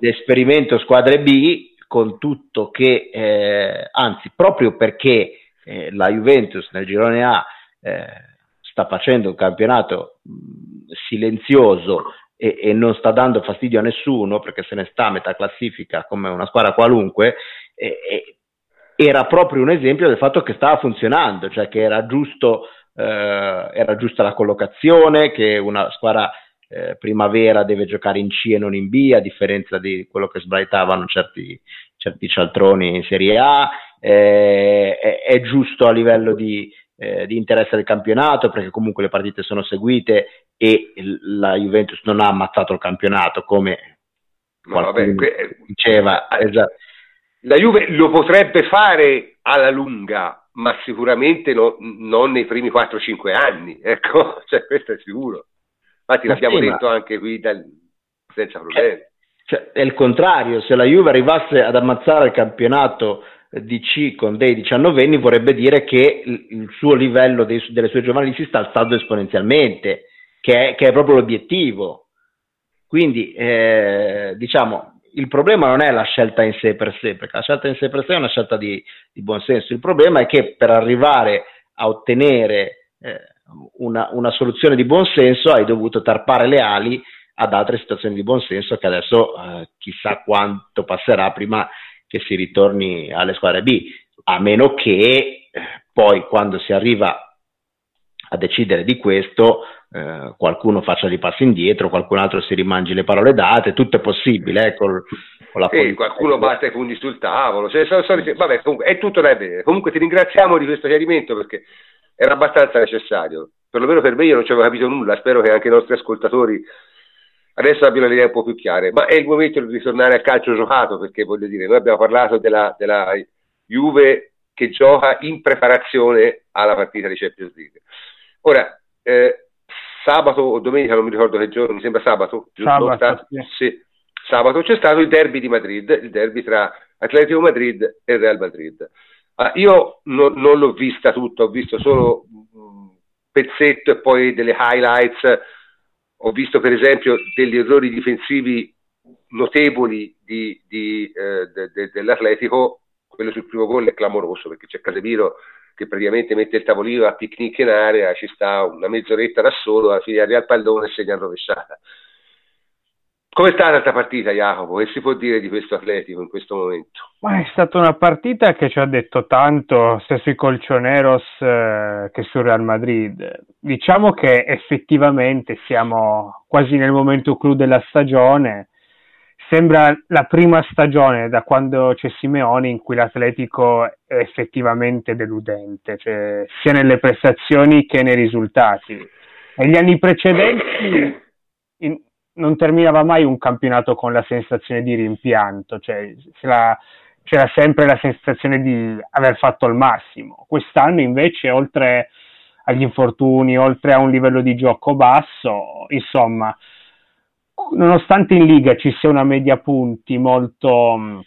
l'esperimento squadre B con tutto che eh, anzi proprio perché eh, la Juventus nel girone A eh, sta facendo un campionato silenzioso e, e, non sta dando fastidio a nessuno perché se ne sta a metà classifica come una squadra qualunque, e, e, era proprio un esempio del fatto che stava funzionando, cioè che era, giusto, eh, era giusta la collocazione, che una squadra eh, primavera deve giocare in C e non in B, a differenza di quello che sbraitavano certi, certi cialtroni in Serie A, eh, è, è, giusto a livello di, eh, di interesse del campionato perché comunque le partite sono seguite e la Juventus non ha ammazzato il campionato come vabbè, que- diceva. Esatto. La Juve lo potrebbe fare alla lunga, ma sicuramente no, non nei primi 4-5 anni, ecco, cioè, questo è sicuro. Infatti l'abbiamo sì, detto ma... anche qui dal... senza problemi. Cioè, è il contrario, se la Juve arrivasse ad ammazzare il campionato di C con dei diciannovenni vorrebbe dire che il, suo livello dei, delle sue giovanili si sta alzando esponenzialmente che è, che è proprio l'obiettivo. Quindi, eh, diciamo, il problema non è la scelta in sé per sé, perché la scelta in sé per sé è una scelta di, di buonsenso. Il problema è che per arrivare a ottenere eh, una, una, soluzione di buonsenso hai dovuto tarpare le ali ad altre situazioni di buonsenso che adesso eh, chissà quanto passerà prima che si ritorni alle squadre B, a meno che eh, poi quando si arriva a decidere di questo eh, qualcuno faccia dei passi indietro, qualcun altro si rimangi le parole date, tutto è possibile. Eh, col, con la sì, qualcuno batte i pugni sul tavolo, cioè, so, so, vabbè, comunque, è tutto da vedere. Comunque ti ringraziamo di questo chiarimento perché era abbastanza necessario, perlomeno per me io non ci avevo capito nulla, spero che anche i nostri ascoltatori adesso abbiano le idee un po' più chiare, ma è il momento di ritornare al calcio giocato perché voglio dire, noi abbiamo parlato della, della Juve che gioca in preparazione alla partita di Champions League. Ora, eh, sabato o domenica, non mi ricordo che giorno, mi sembra sabato, giusto? Sabato, sì. Sì, sabato c'è stato il derby di Madrid, il derby tra Atletico Madrid e Real Madrid. Uh, io no, non l'ho vista tutta, ho visto solo un pezzetto e poi delle highlights. Ho visto per esempio degli errori difensivi notevoli di, di, eh, de, de, dell'Atletico. Quello sul primo gol è clamoroso perché c'è Casemiro che praticamente mette il tavolino a picnic in area, ci sta una mezz'oretta da solo, fine arriva il pallone e segna in rovesciata. Com'è stata questa partita, Jacopo? Che si può dire di questo Atletico in questo momento? Ma è stata una partita che ci ha detto tanto sia sui Colchoneros eh, che sul Real Madrid. Diciamo che effettivamente siamo quasi nel momento clou della stagione sembra la prima stagione da quando c'è Simeone in cui l'Atletico è effettivamente deludente, cioè, sia nelle prestazioni che nei risultati. Negli anni precedenti in, non terminava mai un campionato con la sensazione di rimpianto, cioè, la, c'era sempre la sensazione di aver fatto il massimo. Quest'anno invece, oltre agli infortuni, oltre a un livello di gioco basso, insomma, nonostante in Liga ci sia una media punti molto,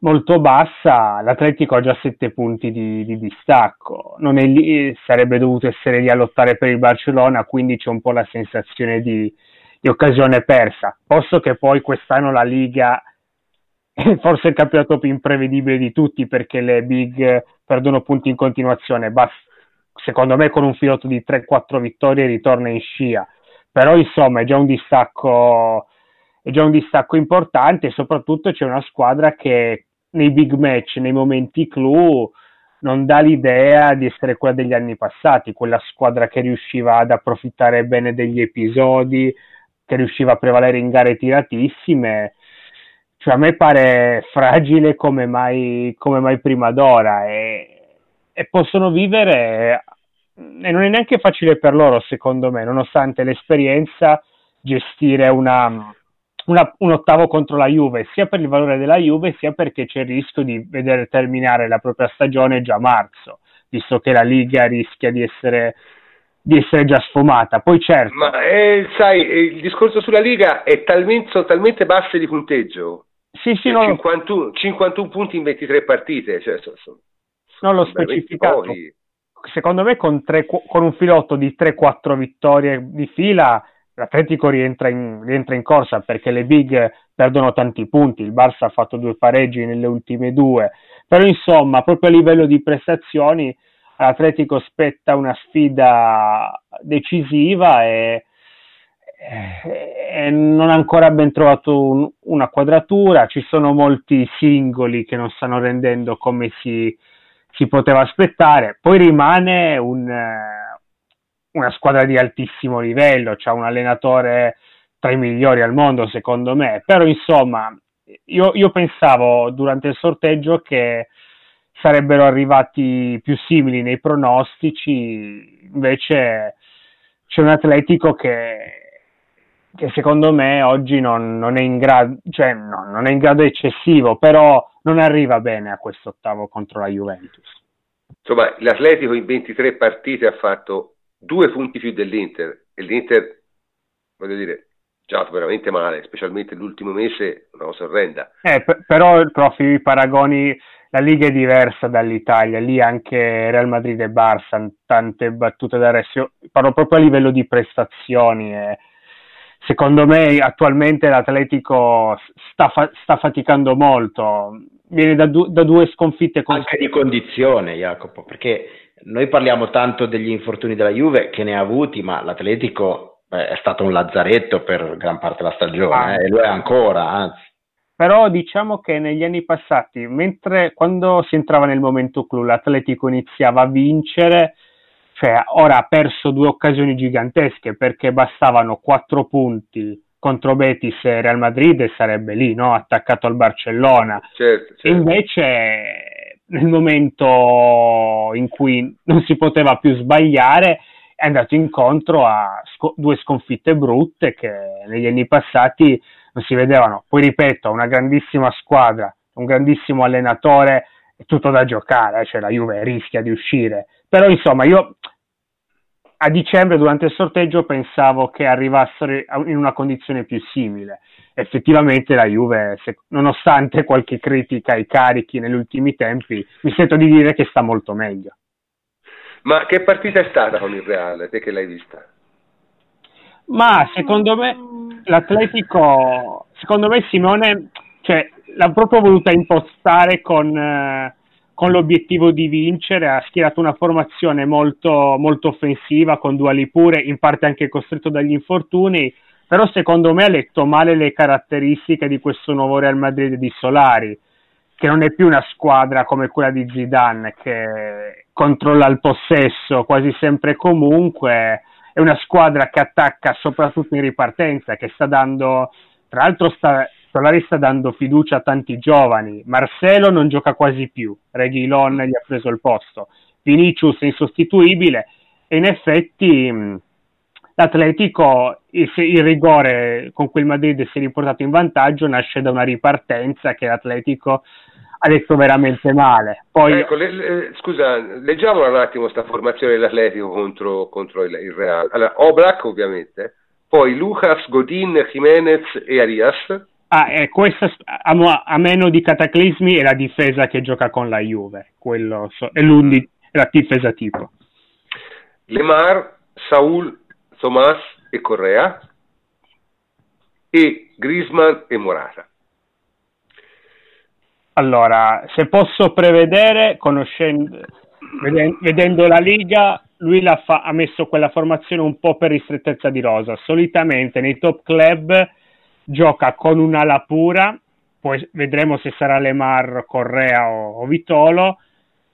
molto bassa, l'Atletico ha già 7 punti di, di distacco, non è lì, sarebbe dovuto essere lì a lottare per il Barcellona, quindi c'è un po' la sensazione di, di occasione persa. Posso che poi quest'anno la Liga è forse il campionato più imprevedibile di tutti perché le big perdono punti in continuazione, Basta, secondo me con un filotto di 3-4 vittorie ritorna in scia però insomma è già un distacco, è già un distacco importante e soprattutto c'è una squadra che nei big match, nei momenti clou, non dà l'idea di essere quella degli anni passati, quella squadra che riusciva ad approfittare bene degli episodi, che riusciva a prevalere in gare tiratissime, cioè a me pare fragile come mai, come mai prima d'ora e, e possono vivere e non è neanche facile per loro secondo me, nonostante l'esperienza, gestire una, una, un ottavo contro la Juve, sia per il valore della Juve, sia perché c'è il rischio di vedere terminare la propria stagione già a marzo, visto che la Liga rischia di essere, di essere già sfumata. Poi certo... Ma eh, sai, il discorso sulla Liga è talmente, sono talmente basse di punteggio. Sì, sì, no, 51, 51 punti in 23 partite. Cioè, sono, sono, non l'ho specificato. Secondo me con, tre, con un filotto di 3-4 vittorie di fila l'Atletico rientra in, rientra in, corsa perché le big perdono tanti punti, il Barça ha fatto due pareggi nelle ultime due, però insomma proprio a livello di prestazioni all'Atletico spetta una sfida decisiva e, e non ha ancora ben trovato un, una quadratura, ci sono molti singoli che non stanno rendendo come si, si poteva aspettare, poi rimane un una squadra di altissimo livello, c'ha un allenatore tra i migliori al mondo secondo me, però insomma io, io pensavo durante il sorteggio che sarebbero arrivati più simili nei pronostici, invece c'è un Atletico che, che secondo me oggi non, non, è in grado, cioè no, non è in grado eccessivo, però non arriva bene a questo ottavo contro la Juventus. Insomma, l'Atletico in 23 partite ha fatto due punti più dell'Inter e l'Inter, voglio dire, giocato veramente male, specialmente l'ultimo mese, una cosa orrenda. Eh, però, profi, i paragoni, la Liga è diversa dall'Italia, lì anche Real Madrid e Barça, tante battute da resto, parlo proprio a livello di prestazioni e secondo me attualmente l'Atletico sta, fa- sta faticando molto, viene da, du- da due sconfitte consecutive. Anche di condizione, Jacopo, perché noi parliamo tanto degli infortuni della Juve che ne ha avuti, ma l'Atletico eh, è stato un lazzaretto per gran parte della stagione ah. eh, e lo è ancora, anzi. Però diciamo che negli anni passati, mentre quando si entrava nel momento clou, l'Atletico iniziava a vincere, cioè ora ha perso due occasioni gigantesche perché bastavano quattro punti contro Betis e Real Madrid e sarebbe lì, no? attaccato al Barcellona. Certo, certo. Invece nel momento in cui non si poteva più sbagliare, è andato incontro a sco- due sconfitte brutte che negli anni passati non si vedevano. Poi ripeto, una grandissima squadra, un grandissimo allenatore, è tutto da giocare, cioè la Juve rischia di uscire. Però insomma, io a dicembre durante il sorteggio pensavo che arrivassero in una condizione più simile effettivamente la Juve, se, nonostante qualche critica ai carichi negli ultimi tempi, mi sento di dire che sta molto meglio. Ma che partita è stata con il Reale, te che l'hai vista? Ma secondo me l'Atletico, secondo me Simone cioè, l'ha proprio voluta impostare con, eh, con l'obiettivo di vincere, ha schierato una formazione molto, molto offensiva con Duali pure, in parte anche costretto dagli infortuni, però secondo me ha letto male le caratteristiche di questo nuovo Real Madrid di Solari, che non è più una squadra come quella di Zidane che controlla il possesso quasi sempre e comunque, è una squadra che attacca soprattutto in ripartenza, che sta dando, tra l'altro sta, Solari sta dando fiducia a tanti giovani, Marcelo non gioca quasi più, Reguilon gli ha preso il posto, Vinicius è insostituibile. E in effetti l'Atletico, il, il, rigore con cui il Madrid si è riportato in vantaggio nasce da una ripartenza che l'Atletico ha detto veramente male. Poi... Ecco, le, le, scusa, leggiamo un attimo questa formazione dell'Atletico contro, contro il, il, Real. Allora, Oblak ovviamente, poi Lucas, Godin, Jimenez e Arias. Ah, eh, questa a, a, meno di cataclismi è la difesa che gioca con la Juve, quello è, mm. è la difesa tipo. Lemar, Saul Tomás e Correa e Grisman e Morata. Allora, se posso prevedere, conoscendo, vedendo la Liga, lui fa, ha messo quella formazione un po' per ristrettezza di rosa. Solitamente nei top club gioca con un'ala pura, poi vedremo se sarà Lemar, Correa o, o Vitolo,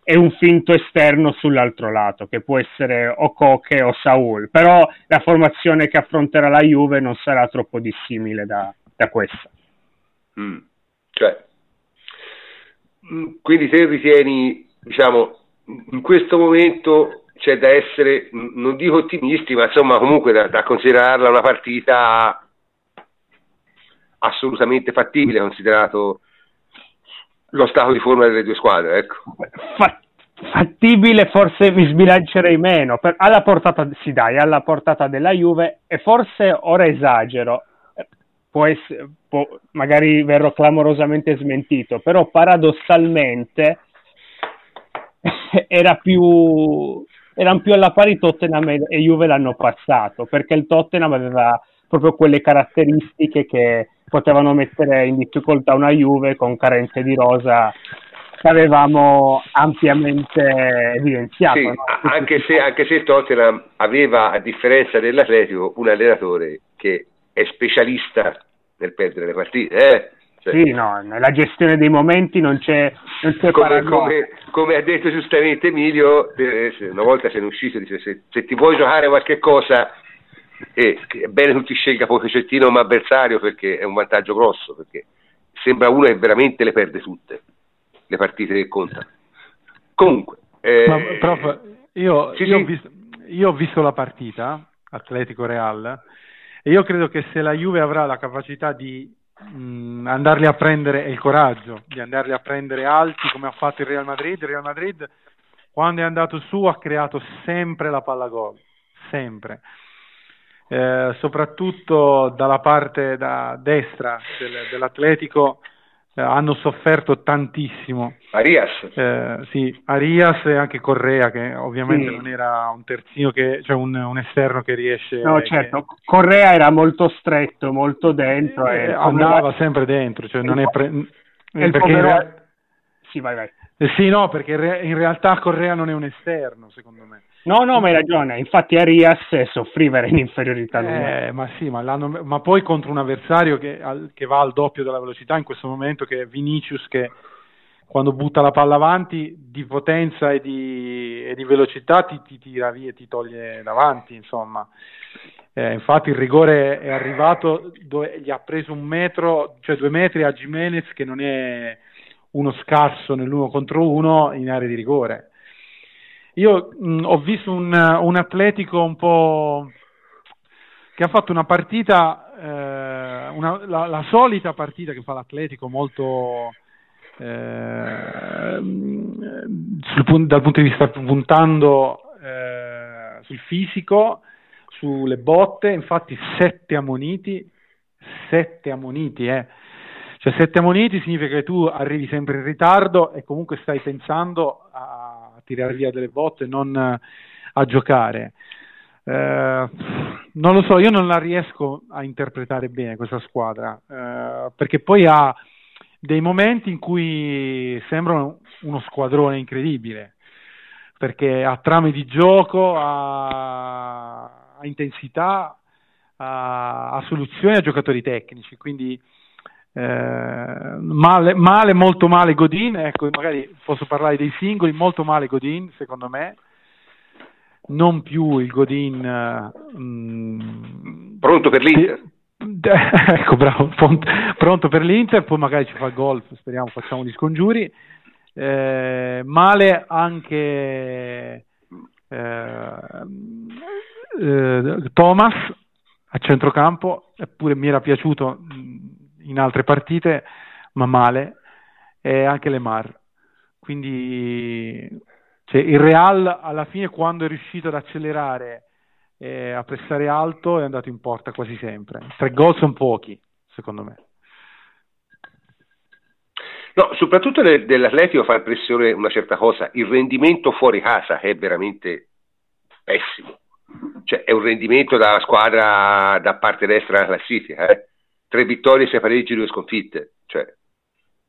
e un finto esterno sull'altro lato, che può essere o Coche o Saul, però la formazione che affronterà la Juve non sarà troppo dissimile da, da questa. Mm. Cioè, quindi se ritieni, diciamo, in questo momento c'è da essere, non dico ottimisti, ma insomma comunque da, da considerarla una partita assolutamente fattibile, considerato lo stato di forma delle due squadre. Ecco. Fattibile, forse mi sbilancerei meno. Per, alla portata, sì, dai, alla portata della Juve, e forse ora esagero. Può essere, può, magari verrò clamorosamente smentito, però paradossalmente era più, erano più alla pari Tottenham e Juve l'hanno passato perché il Tottenham aveva proprio quelle caratteristiche che potevano mettere in difficoltà una Juve con carenze di rosa che avevamo ampiamente evidenziato. Sì, no? anche, se, anche se Tottenham aveva, a differenza dell'Atletico, un allenatore che è specialista nel perdere le partite. Eh? Cioè, sì, no, nella gestione dei momenti non c'è, non c'è come, come, come, ha detto giustamente Emilio, eh, una volta se ne è uscito, dice se, se ti vuoi giocare qualche cosa e è bene che tu ti scelga Pochettino come avversario perché è un vantaggio grosso, perché sembra uno che veramente le perde tutte, le partite che contano. Comunque... Eh... Ma, prof, io, sì, io, sì. Ho visto, io ho visto la partita, Atletico Real, e io credo che se la Juve avrà la capacità di mh, mm, andarli a prendere e il coraggio di andarli a prendere alti come ha fatto il Real Madrid, il Real Madrid quando è andato su ha creato sempre la palla gol, sempre. Eh, soprattutto dalla parte da destra del, dell'Atletico eh, hanno sofferto tantissimo. Arias? Eh, sì, Arias e anche Correa che ovviamente sì. non era un terzino, che, cioè un, un esterno che riesce... No, certo, che... Correa era molto stretto, molto dentro. E eh, andava sempre dentro, cioè non è... Pre... perché povero... Sì, vai, vai. Eh, sì, no, perché in realtà Correa non è un esterno, secondo me. No, no, ma hai ragione. Infatti Arias soffriva in inferiorità eh, ma sì, ma, ma, poi contro un avversario che, che, va al doppio della velocità in questo momento, che è Vinicius, che quando butta la palla avanti di potenza e di, e di velocità ti, ti, tira via e ti toglie davanti, insomma. Eh, infatti il rigore è arrivato dove gli ha preso un metro, cioè due metri a Jimenez che non è uno scarso nell'uno contro uno in area di rigore io mh, ho visto un, un, atletico un po' che ha fatto una partita, eh, una, la, la, solita partita che fa l'atletico molto eh, sul, dal punto di vista puntando eh, sul fisico, sulle botte, infatti sette ammoniti, sette ammoniti, eh. Cioè sette ammoniti significa che tu arrivi sempre in ritardo e comunque stai pensando a tirare via delle botte, non eh, a giocare. Eh, non lo so, io non la riesco a interpretare bene questa squadra, eh, perché poi ha dei momenti in cui sembra uno squadrone incredibile, perché ha trame di gioco, ha, ha intensità, ha, ha, soluzioni a giocatori tecnici, quindi male, male, molto male Godin, ecco, magari posso parlare dei singoli, molto male Godin, secondo me, non più il Godin mh, pronto per l'Inter. ecco, bravo, pronto per l'Inter, poi magari ci fa il gol, speriamo facciamo gli scongiuri. Eh, male anche eh, eh, Thomas a centrocampo, eppure mi era piaciuto in altre partite, ma male, e anche le Mar. Quindi cioè, il Real alla fine quando è riuscito ad accelerare e a pressare alto è andato in porta quasi sempre. Tre gol sono pochi, secondo me. No, soprattutto dell'Atletico fa impressione una certa cosa, il rendimento fuori casa è veramente pessimo. Cioè, è un rendimento da squadra da parte destra della classifica, eh? Tre vittorie, sei pareggi, due sconfitte. Cioè,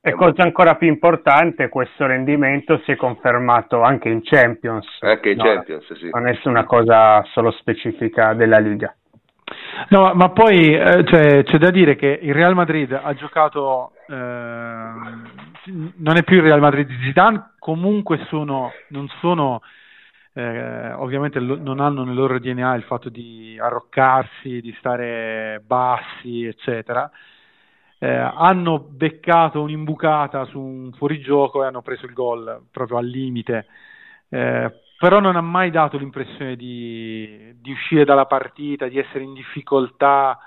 e cosa ancora più importante, questo rendimento si è confermato anche in Champions. Anche in no, Champions, sì. Non è una cosa solo specifica della Liga. No, ma poi eh, cioè, c'è da dire che il Real Madrid ha giocato, eh, non è più il Real Madrid di Zidane, comunque sono, non sono, eh, ovviamente lo, non hanno nel loro DNA il fatto di arroccarsi, di stare bassi, eccetera. Eh, hanno beccato un'imbucata su un fuorigioco e hanno preso il gol proprio al limite. Eh, però non ha mai dato l'impressione di, di, uscire dalla partita, di essere in difficoltà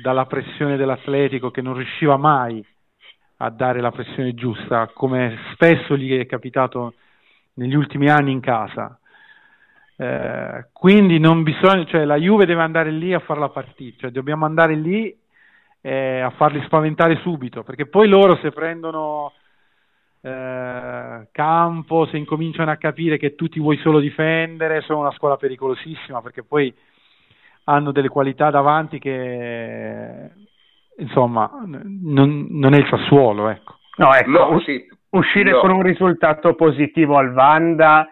dalla pressione dell'Atletico che non riusciva mai a dare la pressione giusta, come spesso gli è capitato negli ultimi anni in casa. Eh, quindi non bisogna, cioè la Juve deve andare lì a fare la partita, cioè dobbiamo andare lì eh, a farli spaventare subito, perché poi loro se prendono eh, campo, se incominciano a capire che tu ti vuoi solo difendere, sono una squadra pericolosissima perché poi hanno delle qualità davanti che insomma non, non è il Sassuolo ecco. No, ecco, no, sì. uscire no. con un risultato positivo al Vanda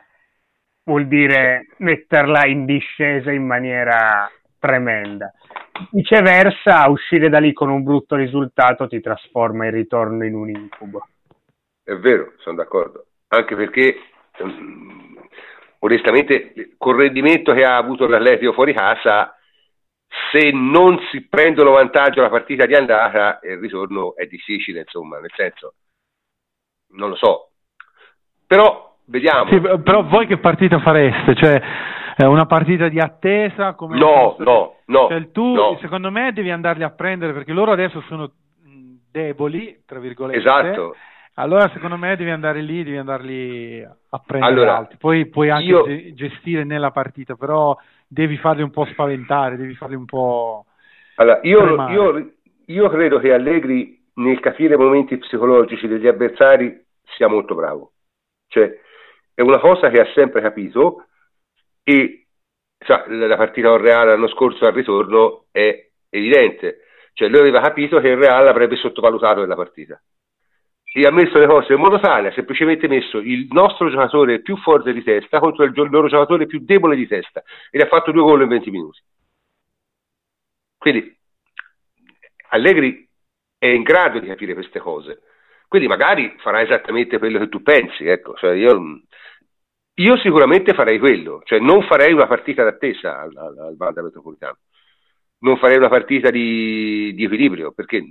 vuol dire metterla in discesa in maniera tremenda. Viceversa, uscire da lì con un brutto risultato ti trasforma il ritorno in un incubo. È vero, sono d'accordo. Anche perché, um, onestamente, col rendimento che ha avuto l'Atletico fuori casa, se non si prendono vantaggio la partita di andata, il ritorno è difficile, insomma, nel senso, non lo so. Però, vediamo. Sì, però voi che partita fareste? Cioè, una partita di attesa? Come no, no, no. Cioè, tu, no. secondo me, devi andarli a prendere perché loro adesso sono deboli, tra virgolette. Esatto allora, secondo me, devi andare lì, devi andarli a prendere allora, altri. Poi puoi anche io... gestire nella partita, però devi farli un po' spaventare, devi farli un po'. Allora, io, io, io credo che Allegri nel capire i momenti psicologici degli avversari sia molto bravo. Cioè, è una cosa che ha sempre capito e cioè, la partita con Real l'anno scorso al ritorno è evidente. Cioè, lui aveva capito che il Real avrebbe sottovalutato quella partita e ha messo le cose in modo tale, ha semplicemente messo il nostro giocatore più forte di testa contro il loro giocatore più debole di testa e ha fatto due gol in 20 minuti. Quindi Allegri è in grado di capire queste cose. Quindi magari farà esattamente quello che tu pensi. Ecco. Cioè io, io, sicuramente farei quello, cioè non farei una partita d'attesa al, al, al Valda Metropolitano, non farei una partita di, di equilibrio, perché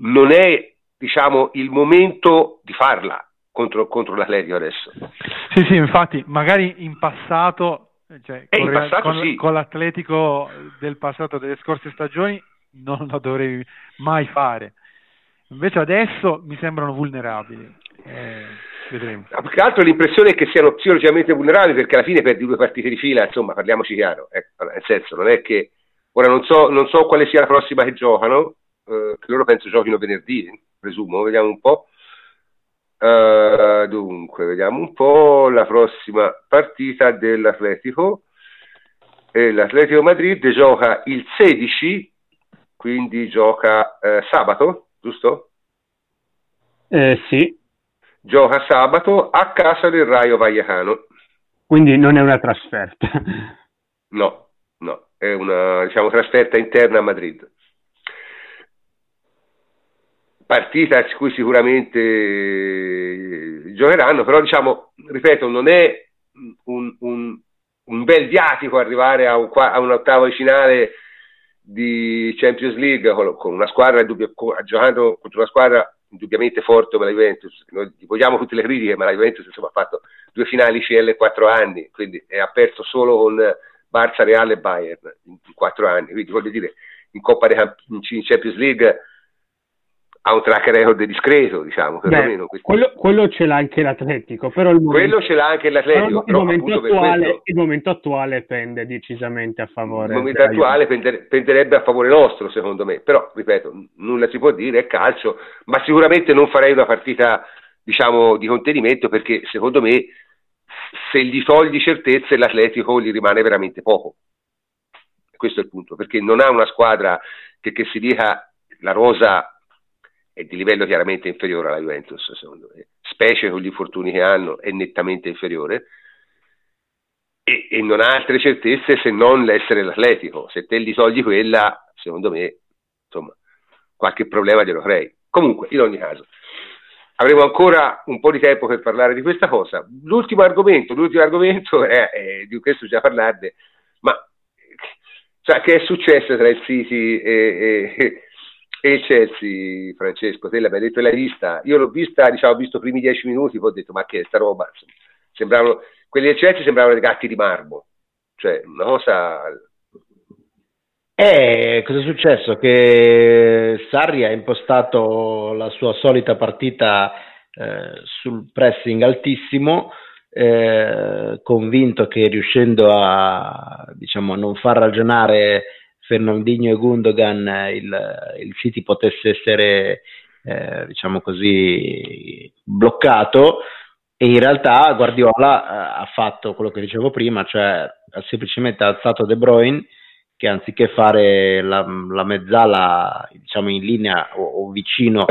non è diciamo, il momento di farla contro, contro l'Atletico adesso. Sì, sì, infatti, magari in passato, cioè, con, in passato con, sì. con l'Atletico del passato, delle scorse stagioni, non lo dovrei mai fare. Invece adesso mi sembrano vulnerabili. Eh, vedremo. Ah, più che altro l'impressione è che siano psicologicamente vulnerabili perché alla fine perdi due partite di fila, insomma, parliamoci chiaro. Ecco, nel senso, non è che ora non so, non so quale sia la prossima che giocano, eh, che loro penso giochino venerdì, presumo, vediamo un po'. Uh, dunque, vediamo un po' la prossima partita dell'Atletico. E L'Atletico Madrid gioca il 16, quindi gioca eh, sabato, giusto? Eh, sì. Gioca sabato a casa del Raio Vallecano. Quindi non è una trasferta. No, no, è una diciamo, trasferta interna a Madrid partita su cui sicuramente eh, giocheranno, però diciamo, ripeto, non è un, un, un bel viatico arrivare a un, a un ottavo di finale di Champions League con, una squadra giocando contro una squadra indubbiamente forte come la Juventus. Noi vogliamo tutte le critiche, ma la Juventus insomma, ha fatto due finali CL in quattro anni, quindi ha perso solo con Barça, Real e Bayern in, in quattro anni. Quindi voglio dire, in Coppa dei Camp- in Champions League ha un track record discreto, diciamo, perlomeno. Beh, quello, quello, ce l'ha anche l'Atletico, però il momento, quello ce l'ha anche l'Atletico, però il, momento attuale, il momento attuale pende decisamente a favore. Il momento attuale pender, penderebbe a favore nostro, secondo me, però, ripeto, nulla si può dire, è calcio, ma sicuramente non farei una partita, diciamo, di contenimento, perché secondo me se gli togli certezze l'Atletico gli rimane veramente poco. Questo è il punto, perché non ha una squadra che, che si dica la rosa è di livello chiaramente inferiore alla Juventus, secondo me, specie con gli infortuni che hanno, è nettamente inferiore. E, e, non ha altre certezze se non l'essere l'atletico. Se te gli togli quella, secondo me, insomma, qualche problema glielo crei. Comunque, in ogni caso, avremo ancora un po' di tempo per parlare di questa cosa. L'ultimo argomento, l'ultimo argomento è, è di questo già parlarne, ma cioè, che è successo tra il City e, e, e il Chelsea, Francesco? Te l'hai detto l'hai vista? Io l'ho vista, diciamo, ho visto i primi dieci minuti, poi ho detto, ma che è sta roba? Sembravano, quelli del Chelsea sembravano dei gatti di marmo, cioè una cosa eh, cosa è successo? Che Sarri ha impostato la sua solita partita eh, sul pressing altissimo, eh, convinto che riuscendo a, diciamo, a non far ragionare Fernandinho e Gundogan il, il City potesse essere eh, diciamo così bloccato. E in realtà Guardiola eh, ha fatto quello che dicevo prima, cioè ha semplicemente alzato De Bruyne che anziché fare la, la mezzala diciamo in linea o, o vicino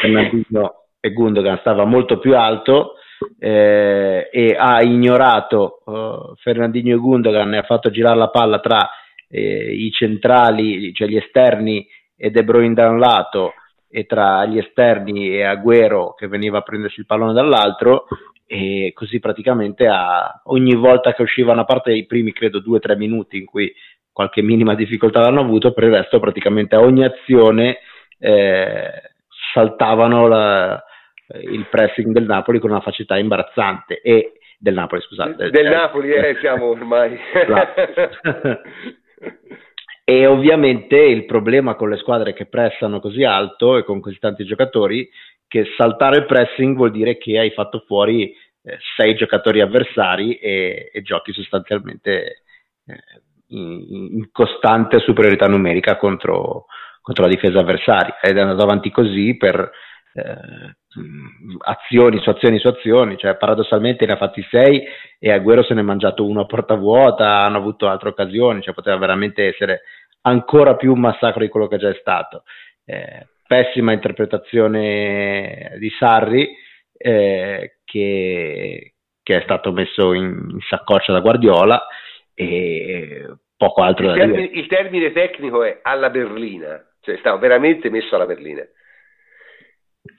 Fernandino e Gundogan stava molto più alto eh, e ha ignorato uh, Fernandino e Gundogan e ha fatto girare la palla tra eh, i centrali, cioè gli esterni e De Bruyne da un lato e tra gli esterni e Agüero che veniva a prendersi il pallone dall'altro e così praticamente a, ogni volta che uscivano a parte i primi credo due o tre minuti in cui qualche minima difficoltà l'hanno avuto, per il resto praticamente a ogni azione eh, saltavano la, il pressing del Napoli con una facilità imbarazzante e del Napoli, scusate. Del, Napoli, eh, siamo ormai. E ovviamente il problema con le squadre che pressano così alto e con così tanti giocatori, che saltare il pressing vuol dire che hai fatto fuori eh, sei giocatori avversari e, e giochi sostanzialmente eh, in, in costante superiorità numerica contro, contro, la difesa avversaria. Ed è andato avanti così per eh, azioni su azioni su azioni, cioè paradossalmente ne ha fatti sei e Agüero se ne è mangiato uno a porta vuota, hanno avuto altre occasioni, cioè poteva veramente essere ancora più un massacro di quello che già è stato. Eh, pessima interpretazione di Sarri eh, che, che, è stato messo in, in saccoccia da Guardiola e poco altro il da termine, dire. Il termine tecnico è alla berlina, cioè stava veramente messo alla berlina.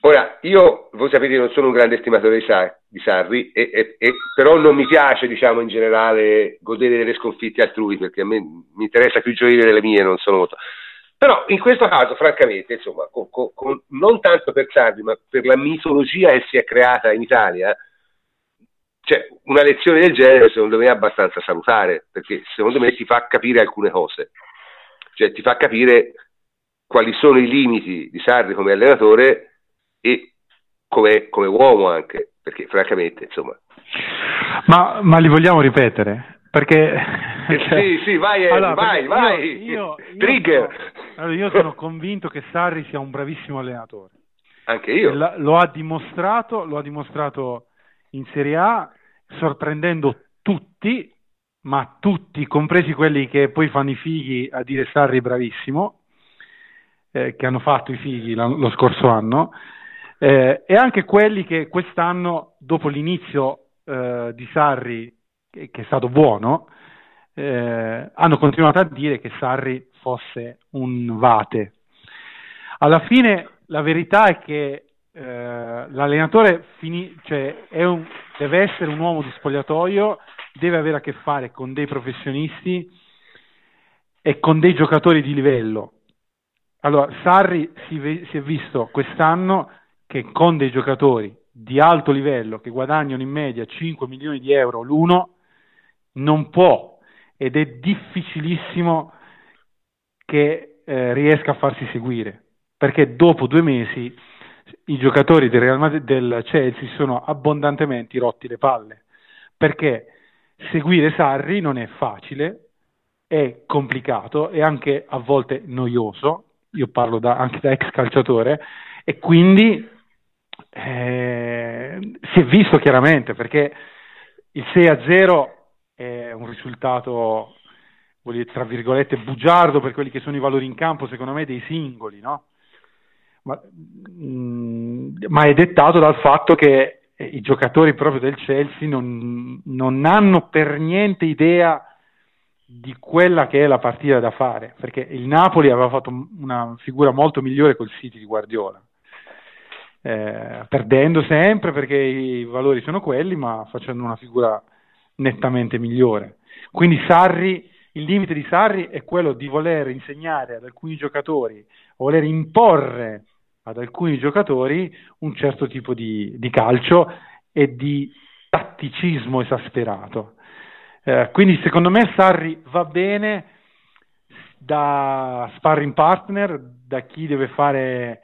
Ora, io, voi sapete, non sono un grande estimatore di, Sar- di Sarri, e, e, e, però non mi piace, diciamo, in generale godere delle sconfitte altrui, perché a me mi interessa più gioire delle mie, non sono molto... Però in questo caso, francamente, insomma, con, con, non tanto per Sarri, ma per la mitologia che si è creata in Italia, cioè, una lezione del genere secondo me è abbastanza salutare, perché secondo me ti fa capire alcune cose, cioè ti fa capire quali sono i limiti di Sarri come allenatore e come, come uomo anche, perché francamente, insomma... Ma, ma li vogliamo ripetere? Perché... Eh, cioè, sì, sì, vai, allora, vai, vai, io, io, Trigger! Sono, allora, io sono convinto che Sarri sia un bravissimo allenatore. Anche io. La, lo ha dimostrato, lo ha dimostrato in Serie A sorprendendo tutti, ma tutti, compresi quelli che poi fanno i fighi a dire Sarri bravissimo, eh, che hanno fatto i fighi lo scorso anno, eh, e anche quelli che quest'anno, dopo l'inizio eh, di Sarri, che, è stato buono, eh, hanno continuato a dire che Sarri fosse un vate. Alla fine la verità è che eh, l'allenatore fini, cioè, un, deve essere un uomo di spogliatoio, deve avere a che fare con dei professionisti e con dei giocatori di livello. Allora, Sarri si, si è visto quest'anno che con dei giocatori di alto livello che guadagnano in media 5 milioni di euro l'uno, non può ed è difficilissimo che eh, riesca a farsi seguire, perché dopo due mesi i giocatori del, Real Madrid, del Chelsea sono abbondantemente rotti le palle. Perché seguire Sarri non è facile, è complicato e anche a volte noioso. Io parlo da, anche da ex calciatore. E quindi eh, si è visto chiaramente perché il 6 a 0 è un risultato tra virgolette bugiardo per quelli che sono i valori in campo secondo me dei singoli no? ma, mh, mm, ma è dettato dal fatto che i giocatori proprio del Chelsea non, non, hanno per niente idea di quella che è la partita da fare, perché il Napoli aveva fatto una figura molto migliore col City di Guardiola. Eh, perdendo sempre perché i valori sono quelli, ma facendo una figura nettamente migliore. Quindi Sarri, il limite di Sarri è quello di voler insegnare ad alcuni giocatori, voler imporre ad alcuni giocatori un certo tipo di, di calcio e di tatticismo esasperato. Eh, quindi secondo me Sarri va bene da sparring partner, da chi deve fare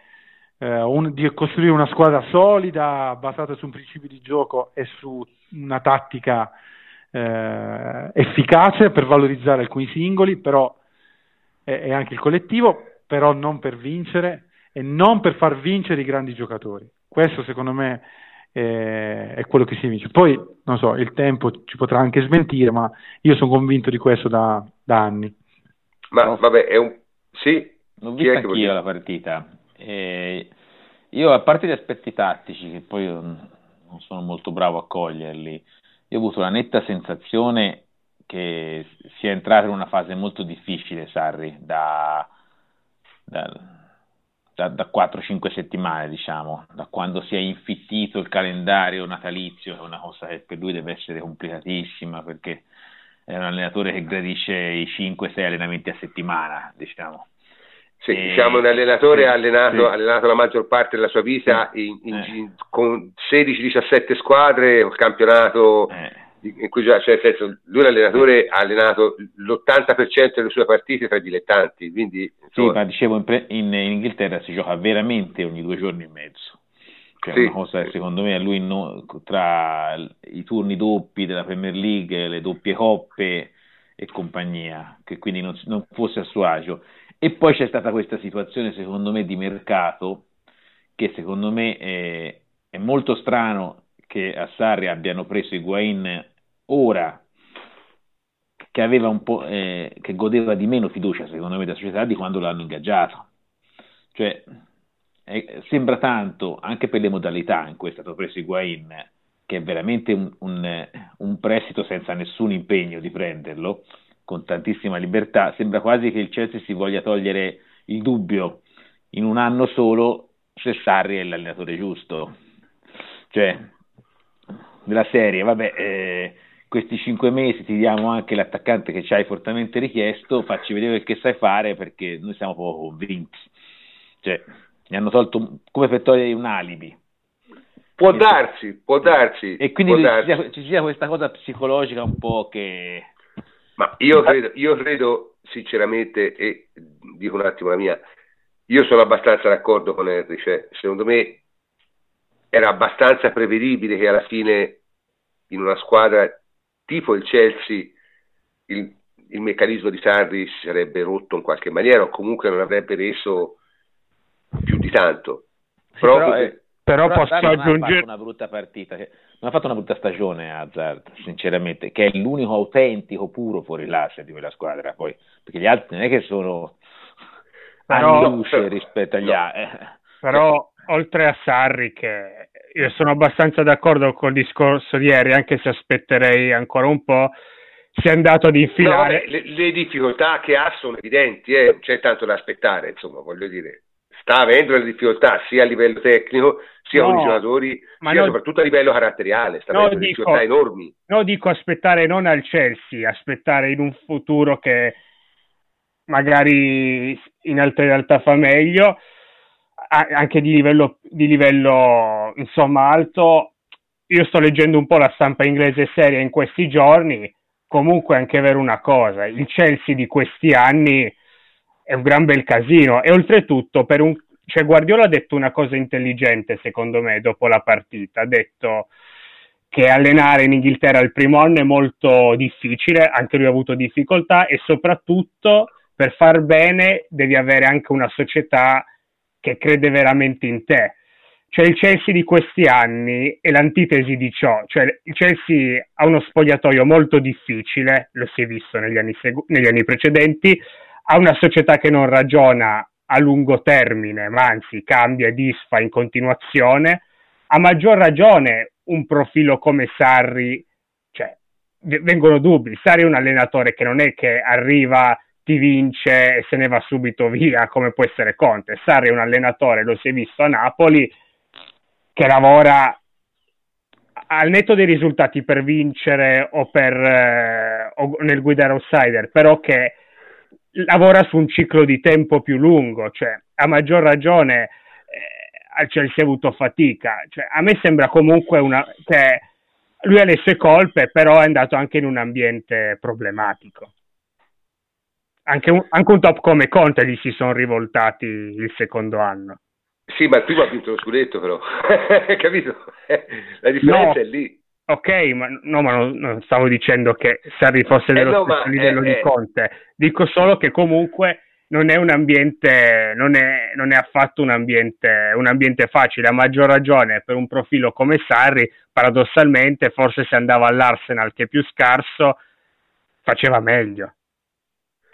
un, di costruire una squadra solida basata su un principio di gioco e su una tattica eh, efficace per valorizzare alcuni singoli, però è, è anche il collettivo, però non per vincere e non per far vincere i grandi giocatori. Questo secondo me è, è quello che si vince. Poi, non so, il tempo ci potrà anche smentire, ma io sono convinto di questo da, da anni. Ma no. vabbè, è un... Sì, l'ho vista anch'io la partita. E io, a parte gli aspetti tattici, che poi non sono molto bravo a coglierli, io ho avuto la netta sensazione che sia entrato in una fase molto difficile Sarri da, da, da, da 4-5 settimane, diciamo, da quando si è infittito il calendario natalizio, che è una cosa che per lui deve essere complicatissima perché è un allenatore che gradisce i 5-6 allenamenti a settimana, diciamo. Sì, e... diciamo un allenatore ha allenato, sì. allenato, la maggior parte della sua vita in, in, eh. in, con 16-17 squadre, un campionato eh. in cui già, cioè, senso, lui l'allenatore ha allenato l'80% delle sue partite tra i dilettanti. Quindi, insomma... Sì, ma dicevo in, pre- in, Inghilterra si gioca veramente ogni due giorni e mezzo. Cioè, sì. una cosa che secondo me a lui no, tra i turni doppi della Premier League, le doppie coppe e compagnia, che quindi non, non fosse a suo agio e poi c'è stata questa situazione, secondo me, di mercato, che secondo me è, è molto strano che a Sarri abbiano preso Higuain ora che, aveva un po', eh, che godeva di meno fiducia, secondo me, della società di quando l'hanno ingaggiato. Cioè, eh, sembra tanto, anche per le modalità in cui è stato preso Higuain, che è veramente un, un, un prestito senza nessun impegno di prenderlo, con tantissima libertà, sembra quasi che il Chelsea si voglia togliere il dubbio in un anno solo se Sarri è l'allenatore giusto. Cioè, della serie, vabbè, eh, questi cinque mesi ti diamo anche l'attaccante che ci hai fortemente richiesto, facci vedere che sai fare perché noi siamo poco convinti. Cioè, mi hanno tolto come per togliere un alibi. Può darsi, può darsi. E quindi ci sia, ci sia questa cosa psicologica un po' che ma io credo, io credo sinceramente, e dico un attimo la mia, io sono abbastanza d'accordo con Henry, cioè, secondo me era abbastanza prevedibile che alla fine in una squadra tipo il Chelsea il, il meccanismo di Sarri si sarebbe rotto in qualche maniera o comunque non avrebbe reso più di tanto. Sì, però, è, però, però posso aggiungere una brutta partita che non ha fatto una brutta stagione Hazard, sinceramente, che è l'unico autentico puro fuori l'asse di quella squadra, poi, perché gli altri non è che sono però, luce rispetto agli altri. Eh. Però, oltre a Sarri, che io sono abbastanza d'accordo col discorso di ieri, anche se aspetterei ancora un po', si è andato ad infilare... No, le, le, difficoltà che ha sono evidenti, eh? c'è tanto da aspettare, insomma, voglio dire sta avendo delle difficoltà sia a livello tecnico sia no, con i giocatori sia non, soprattutto a livello caratteriale sta avendo no, delle difficoltà enormi. no dico aspettare non al Chelsea aspettare in un futuro che magari in altre realtà fa meglio anche di livello, di livello insomma alto. Io sto leggendo un po' la stampa inglese seria in questi giorni. Comunque è anche vero una cosa il Chelsea di questi anni è un gran bel casino. E oltretutto per un cioè Guardiola ha detto una cosa intelligente secondo me dopo la partita, ha detto che allenare in Inghilterra il primo anno è molto difficile, anche lui ha avuto difficoltà e soprattutto per far bene devi avere anche una società che crede veramente in te. Cioè il Chelsea di questi anni è l'antitesi di ciò, cioè il Chelsea ha uno spogliatoio molto difficile, lo si è visto negli anni, segu- negli anni precedenti, ha una società che non ragiona a lungo termine, ma anzi cambia e disfa in continuazione, a maggior ragione un profilo come Sarri, cioè, vengono dubbi. Sarri è un allenatore che non è che arriva, ti vince e se ne va subito via, come può essere Conte. Sarri è un allenatore, lo si è visto a Napoli, che lavora al netto dei risultati per vincere o, per, eh, o nel guidare outsider, però che lavora su un ciclo di tempo più lungo, cioè a maggior ragione eh, al Chelsea ha avuto fatica. Cioè, a me sembra comunque una, che lui ha le sue colpe, però è andato anche in un ambiente problematico. Anche un, anche un top come Conte gli si sono rivoltati il secondo anno. Sì, ma il primo ha vinto lo scudetto, però, capito? La differenza no. è lì. Ok, ma, no, ma non, non, stavo dicendo che Sarri fosse dello eh no, stesso livello eh, di Conte, dico solo che comunque non è un ambiente, non è, non è affatto un ambiente, un ambiente facile, a maggior ragione per un profilo come Sarri, paradossalmente, forse se andava all'Arsenal che è più scarso, faceva meglio.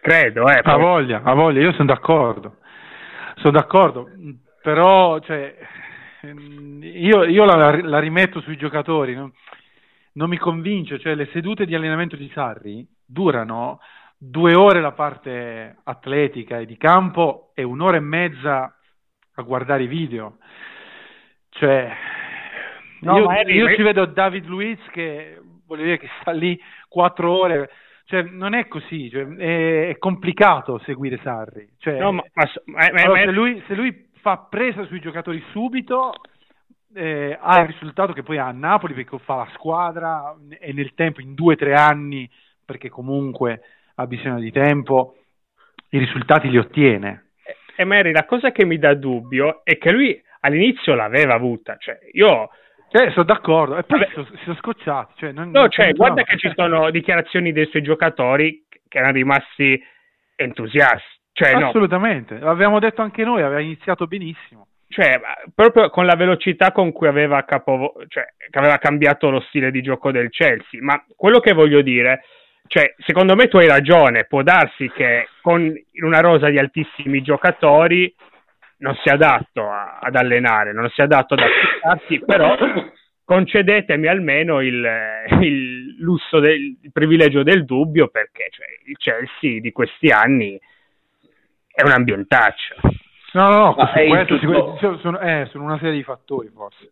Credo, eh. Poi... A voglia, a voglia, io sono d'accordo. Sono d'accordo, però cioè, io, io la, la, rimetto sui giocatori, no? Non mi convince, cioè le sedute di allenamento di Sarri durano due ore la parte atletica e di campo e un'ora e mezza a guardare i video. Cioè, no, io, eri, io ci vedo David Luiz che voglio dire che sta lì quattro ore. Cioè, non è così, cioè, è, è, complicato seguire Sarri. Cioè, no, ma, ma, allora, se, lui, se lui fa presa sui giocatori subito, eh, ha il risultato che poi ha a Napoli perché fa la squadra e nel tempo, in due o tre anni, perché comunque ha bisogno di tempo, i risultati li ottiene. E Mary, la cosa che mi dà dubbio è che lui all'inizio l'aveva avuta, cioè io... Eh, sono d'accordo, e poi Vabbè. si sono scocciati. Cioè, non, no, non cioè, guarda che ci sono dichiarazioni dei suoi giocatori che erano rimasti entusiasti. Cioè, Assolutamente, no. l'avevamo detto anche noi, aveva iniziato benissimo. Cioè, proprio con la velocità con cui aveva, capo, cioè, aveva cambiato lo stile di gioco del Chelsea. Ma quello che voglio dire cioè, secondo me tu hai ragione, può darsi che con una rosa di altissimi giocatori non sia adatto a, ad allenare, non sia adatto ad applicarsi, però concedetemi almeno il, il lusso del il privilegio del dubbio perché cioè, il Chelsea di questi anni è un ambientaccio. No, no, no, questo, tutto... sono, eh, sono una serie di fattori forse.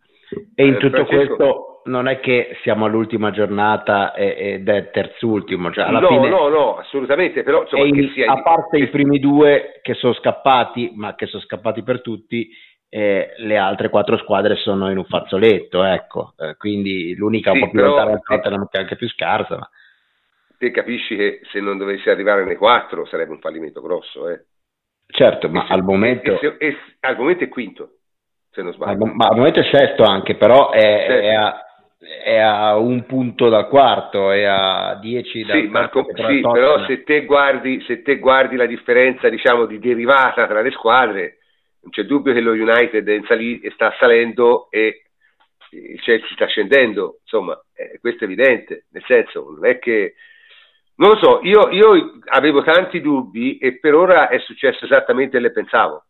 E in eh, tutto Francesco... questo non è che siamo all'ultima giornata ed è terzultimo. Cioè alla no, fine no, no, assolutamente. Però, insomma, in, a parte i primi due che sono scappati, ma che sono scappati per tutti, eh, le altre quattro squadre sono in un fazzoletto, ecco. Eh, quindi l'unica sì, un po' più lontana è Tottenham che è anche più scarsa. Ma... Te capisci che se non dovessi arrivare nei quattro sarebbe un fallimento grosso, eh? Certo, ma al momento... E se, e, al momento è quinto se non sbaglio. Ma, al momento è sesto anche, però è, è, a, è, a, un punto dal quarto, è a dieci dal sì, quarto. Ma, sì, però se te, guardi, se te guardi la differenza diciamo, di derivata tra le squadre, non c'è dubbio che lo United sali- sta salendo e il Chelsea sta scendendo, insomma, eh, questo è evidente, nel senso, non è che... Non lo so, io, io avevo tanti dubbi e per ora è successo esattamente come pensavo.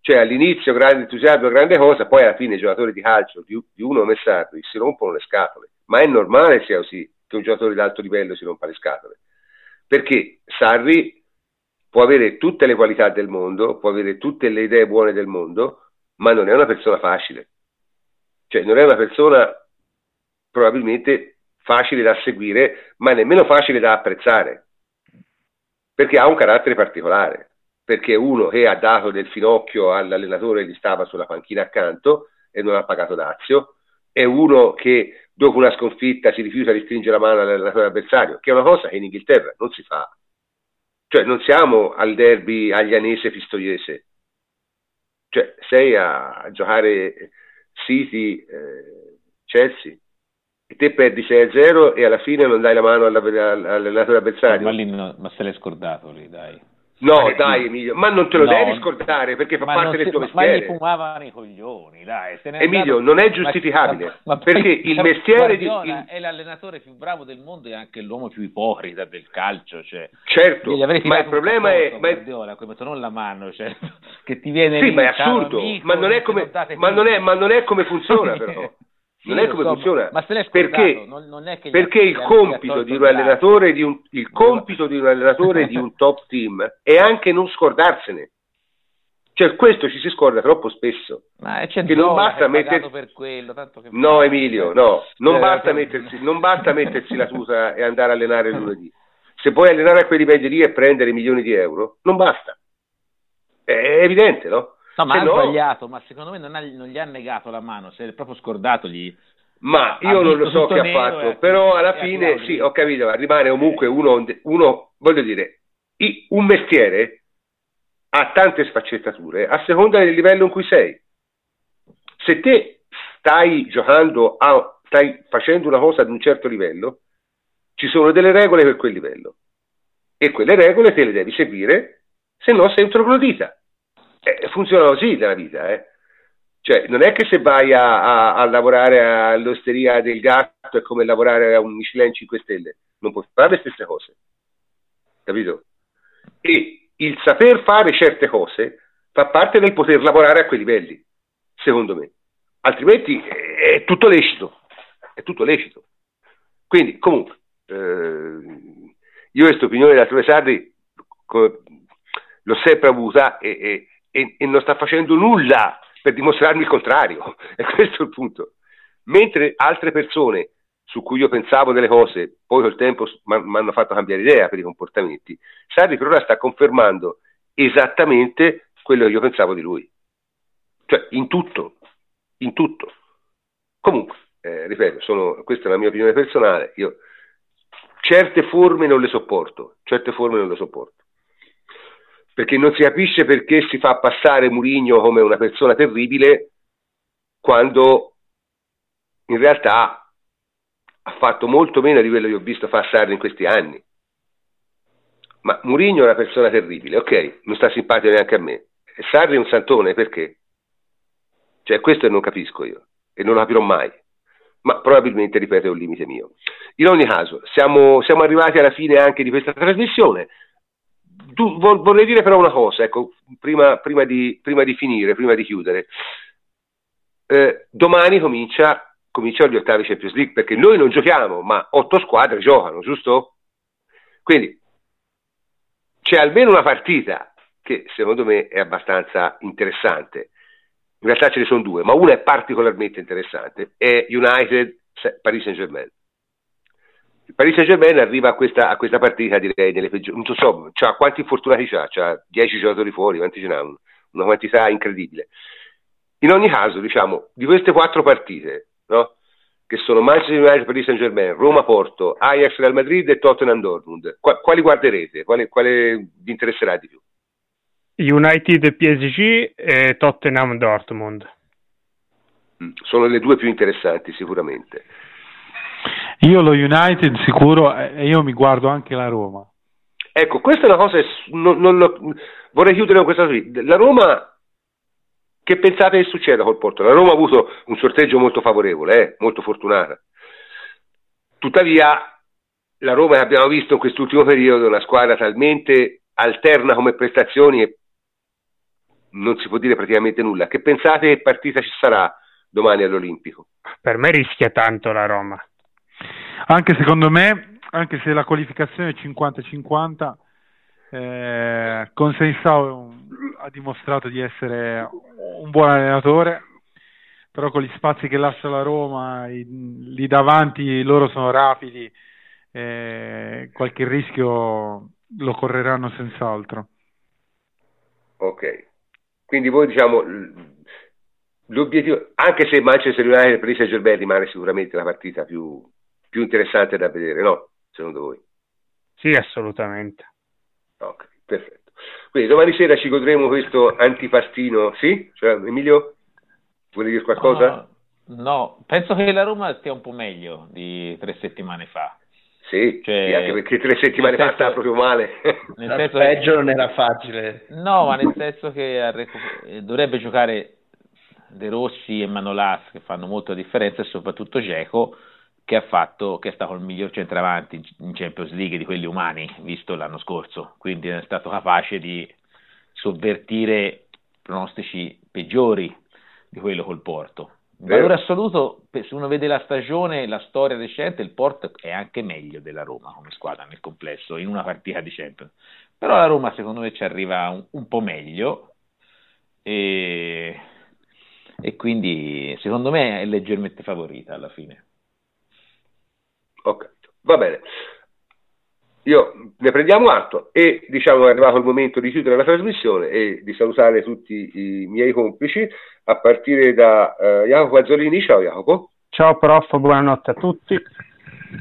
Cioè all'inizio grande entusiasmo, grande cosa, poi alla fine i giocatori di calcio di, di uno come Sarri si rompono le scatole, ma è normale sia così che un giocatore di alto livello si rompa le scatole, perché Sarri può avere tutte le qualità del mondo, può avere tutte le idee buone del mondo, ma non è una persona facile, cioè non è una persona probabilmente facile da seguire, ma nemmeno facile da apprezzare, perché ha un carattere particolare. Perché uno che ha dato del finocchio all'allenatore che gli stava sulla panchina accanto e non ha pagato dazio, è uno che dopo una sconfitta si rifiuta di stringere la mano all'allenatore avversario, che è una cosa che in Inghilterra non si fa. Cioè non siamo al derby aglianese fistoiese, cioè sei a giocare City, eh, Chelsea, te perdi 6-0 e alla fine non dai la mano all'allenatore avversario. Ma, lì no, ma se l'hai scordato lì, dai. No, dai Emilio, ma non te lo no, devi scordare perché fa parte del tuo mestiere. Ma gli fumavano i coglioni, dai. Emilio, andato... non è giustificabile, ma, ma perché il mestiere di... Il... è l'allenatore più bravo del mondo e anche l'uomo più ipocrita del calcio, cioè... Certo, ma il problema è... Ma... Guardiola, come non la mano, cioè, che ti viene... Sì, ma è assurdo, amico, ma, non è come, ma, non è, ma non è come funziona però. Non è come so, funziona. Ma se l'è perché, non, non è che perché il compito di un allenatore di un, il compito di un allenatore di un top team è anche non scordarsene. Cioè, questo ci si scorda troppo spesso. Ma che non basta mettersi... per quello, tanto che No, Emilio, no, non, Eh, basta che- mettersi, non basta mettersi la tuta e andare a allenare lunedì. Se puoi allenare a quei livelli lì e prendere milioni di euro, non basta. È evidente, no? No, ma Se ha no- sbagliato, ma secondo me non, ha- non gli ha negato la mano, si è proprio scordato gli... Ma io non lo so che ha fatto, e ha- però alla e fine sì, ho capito, ma rimane comunque uno, uno voglio dire, un mestiere ha tante sfaccettature a seconda del livello in cui sei. Se te stai giocando, a, stai facendo una cosa ad un certo livello, ci sono delle regole per quel livello e quelle regole te le devi seguire, se no sei un troglodita. Eh, funziona così nella vita, eh. Cioè, non è che se vai a, a- a lavorare all'osteria del gatto è come lavorare a un Michelin 5 stelle, non puoi fare le stesse cose, capito? E il saper fare certe cose fa parte del poter lavorare a quei livelli, secondo me. Altrimenti è tutto lecito, è tutto lecito. Quindi, comunque, eh, io questa opinione da co- l'ho sempre avuta e, e- e- e non sta facendo nulla per dimostrarmi il contrario, e questo è il punto. Mentre altre persone su cui io pensavo delle cose, poi col tempo mi hanno fatto cambiare idea per i comportamenti, Sarri per ora sta confermando esattamente quello che io pensavo di lui. Cioè, in tutto, in tutto. Comunque, eh, ripeto, sono- questa è la mia opinione personale, io certe forme non le sopporto, certe forme non le sopporto. Perché non si capisce perché si fa passare Murigno come una persona terribile quando in realtà ha fatto molto meno di quello che ho visto Sarri in questi anni. Ma Murigno è una persona terribile, ok, non sta simpatico neanche a me. E Sarri è un santone, perché? Cioè, questo non capisco io, e non lo capirò mai. Ma probabilmente, ripeto, è un limite mio. In ogni caso, siamo, siamo arrivati alla fine anche di questa trasmissione. Tu- vo- vorrei dire però una cosa, ecco, prima, prima di, prima di finire, prima di chiudere. Eh, domani comincia, cominciano gli ottavi Champions League, perché noi non giochiamo, ma otto squadre giocano, giusto? Quindi c'è almeno una partita che secondo me è abbastanza interessante. In realtà ce ne sono due, ma una è particolarmente interessante, è United Paris Saint Germain. Il Paris Saint Germain arriva a questa, a questa partita, direi, nelle peggiori. Non so, c'ha quanti infortunati c'ha? C'ha 10 giocatori fuori, quanti ce n'ha? Un- Una quantità incredibile. In ogni caso, diciamo, di queste quattro partite, no? che sono Manchester United, Paris Saint Germain, Roma Porto, Ajax Real Madrid e Tottenham Dortmund, qua- quali guarderete? Quale, quale vi interesserà di più? United PSG e Tottenham Dortmund. Mm, Sono le due più interessanti sicuramente. Io lo United sicuro e io mi guardo anche la Roma. Ecco, questa è una cosa, non- non lo- vorrei chiudere con questa qui. La Roma, che pensate che succeda col Porto? La Roma ha avuto un sorteggio molto favorevole, eh, molto fortunata. Tuttavia, la Roma che abbiamo visto in quest'ultimo periodo è una squadra talmente alterna come prestazioni e non si può dire praticamente nulla. Che pensate che partita ci sarà domani all'Olimpico? Per me rischia tanto la Roma. Anche secondo me, anche se la qualificazione è 50-50, eh, Consensao ha dimostrato di essere un buon allenatore, però con gli spazi che lascia la Roma, i- lì davanti loro sono rapidi, eh, qualche rischio lo correranno senz'altro. Ok, quindi voi diciamo l'obiettivo, anche se Manchester United Saint Germain rimane sicuramente la partita più, più interessante da vedere, no? Secondo voi? Sì, assolutamente. Ok, perfetto. Quindi domani sera ci godremo questo antipastino, sì? Cioè, Emilio, vuoi dire qualcosa? No, no, penso che la Roma stia un po' meglio di tre settimane fa. Sì, Cioè, sì, anche perché tre settimane fa stava proprio male. Nel senso peggio che, non era facile. no, ma nel senso che dovrebbe giocare De Rossi e Manolas che fanno molto la differenza e soprattutto Geco che ha fatto che è stato il miglior centravanti in- Champions League di quelli umani visto l'anno scorso, quindi è stato capace di sovvertire pronostici peggiori di quello col Porto. In valore assoluto, se uno vede la stagione, la storia recente, il Porto è anche meglio della Roma come squadra nel complesso, in una partita di Champions. Però la Roma secondo me ci arriva un, un po' meglio e, e quindi secondo me è leggermente favorita alla fine. Ok, va bene. Io ne prendiamo atto e diciamo è arrivato il momento di chiudere la trasmissione e di salutare tutti i miei complici a partire da uh, Jacopo Azzolini. Ciao Jacopo. Ciao prof, buonanotte a tutti.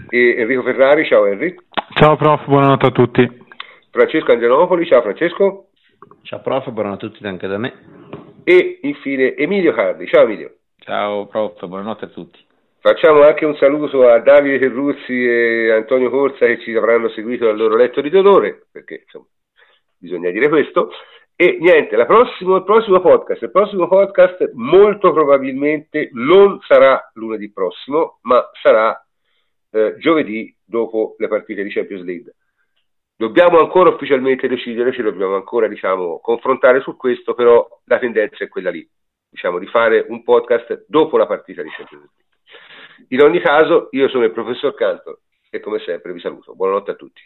E Enrico Ferrari, ciao Henry. Ciao prof, buonanotte a tutti. Francesco Angelopoli, ciao Francesco. Ciao prof, buonanotte a tutti anche da me. E infine Emilio Cardi, ciao Emilio. Ciao prof, buonanotte a tutti. Facciamo anche un saluto a Davide Terruzzi e Antonio Corsa che ci avranno seguito dal loro letto di dolore, perché insomma bisogna dire questo. E niente, prossimo, il prossimo podcast, il prossimo podcast molto probabilmente non sarà lunedì prossimo, ma sarà eh, giovedì dopo le partite di Champions League. Dobbiamo ancora ufficialmente decidere, ci dobbiamo ancora diciamo, confrontare su questo, però la tendenza è quella lì, diciamo, di fare un podcast dopo la partita di Champions League. In ogni caso, io sono il professor Cantor e come sempre vi saluto. Buonanotte a tutti.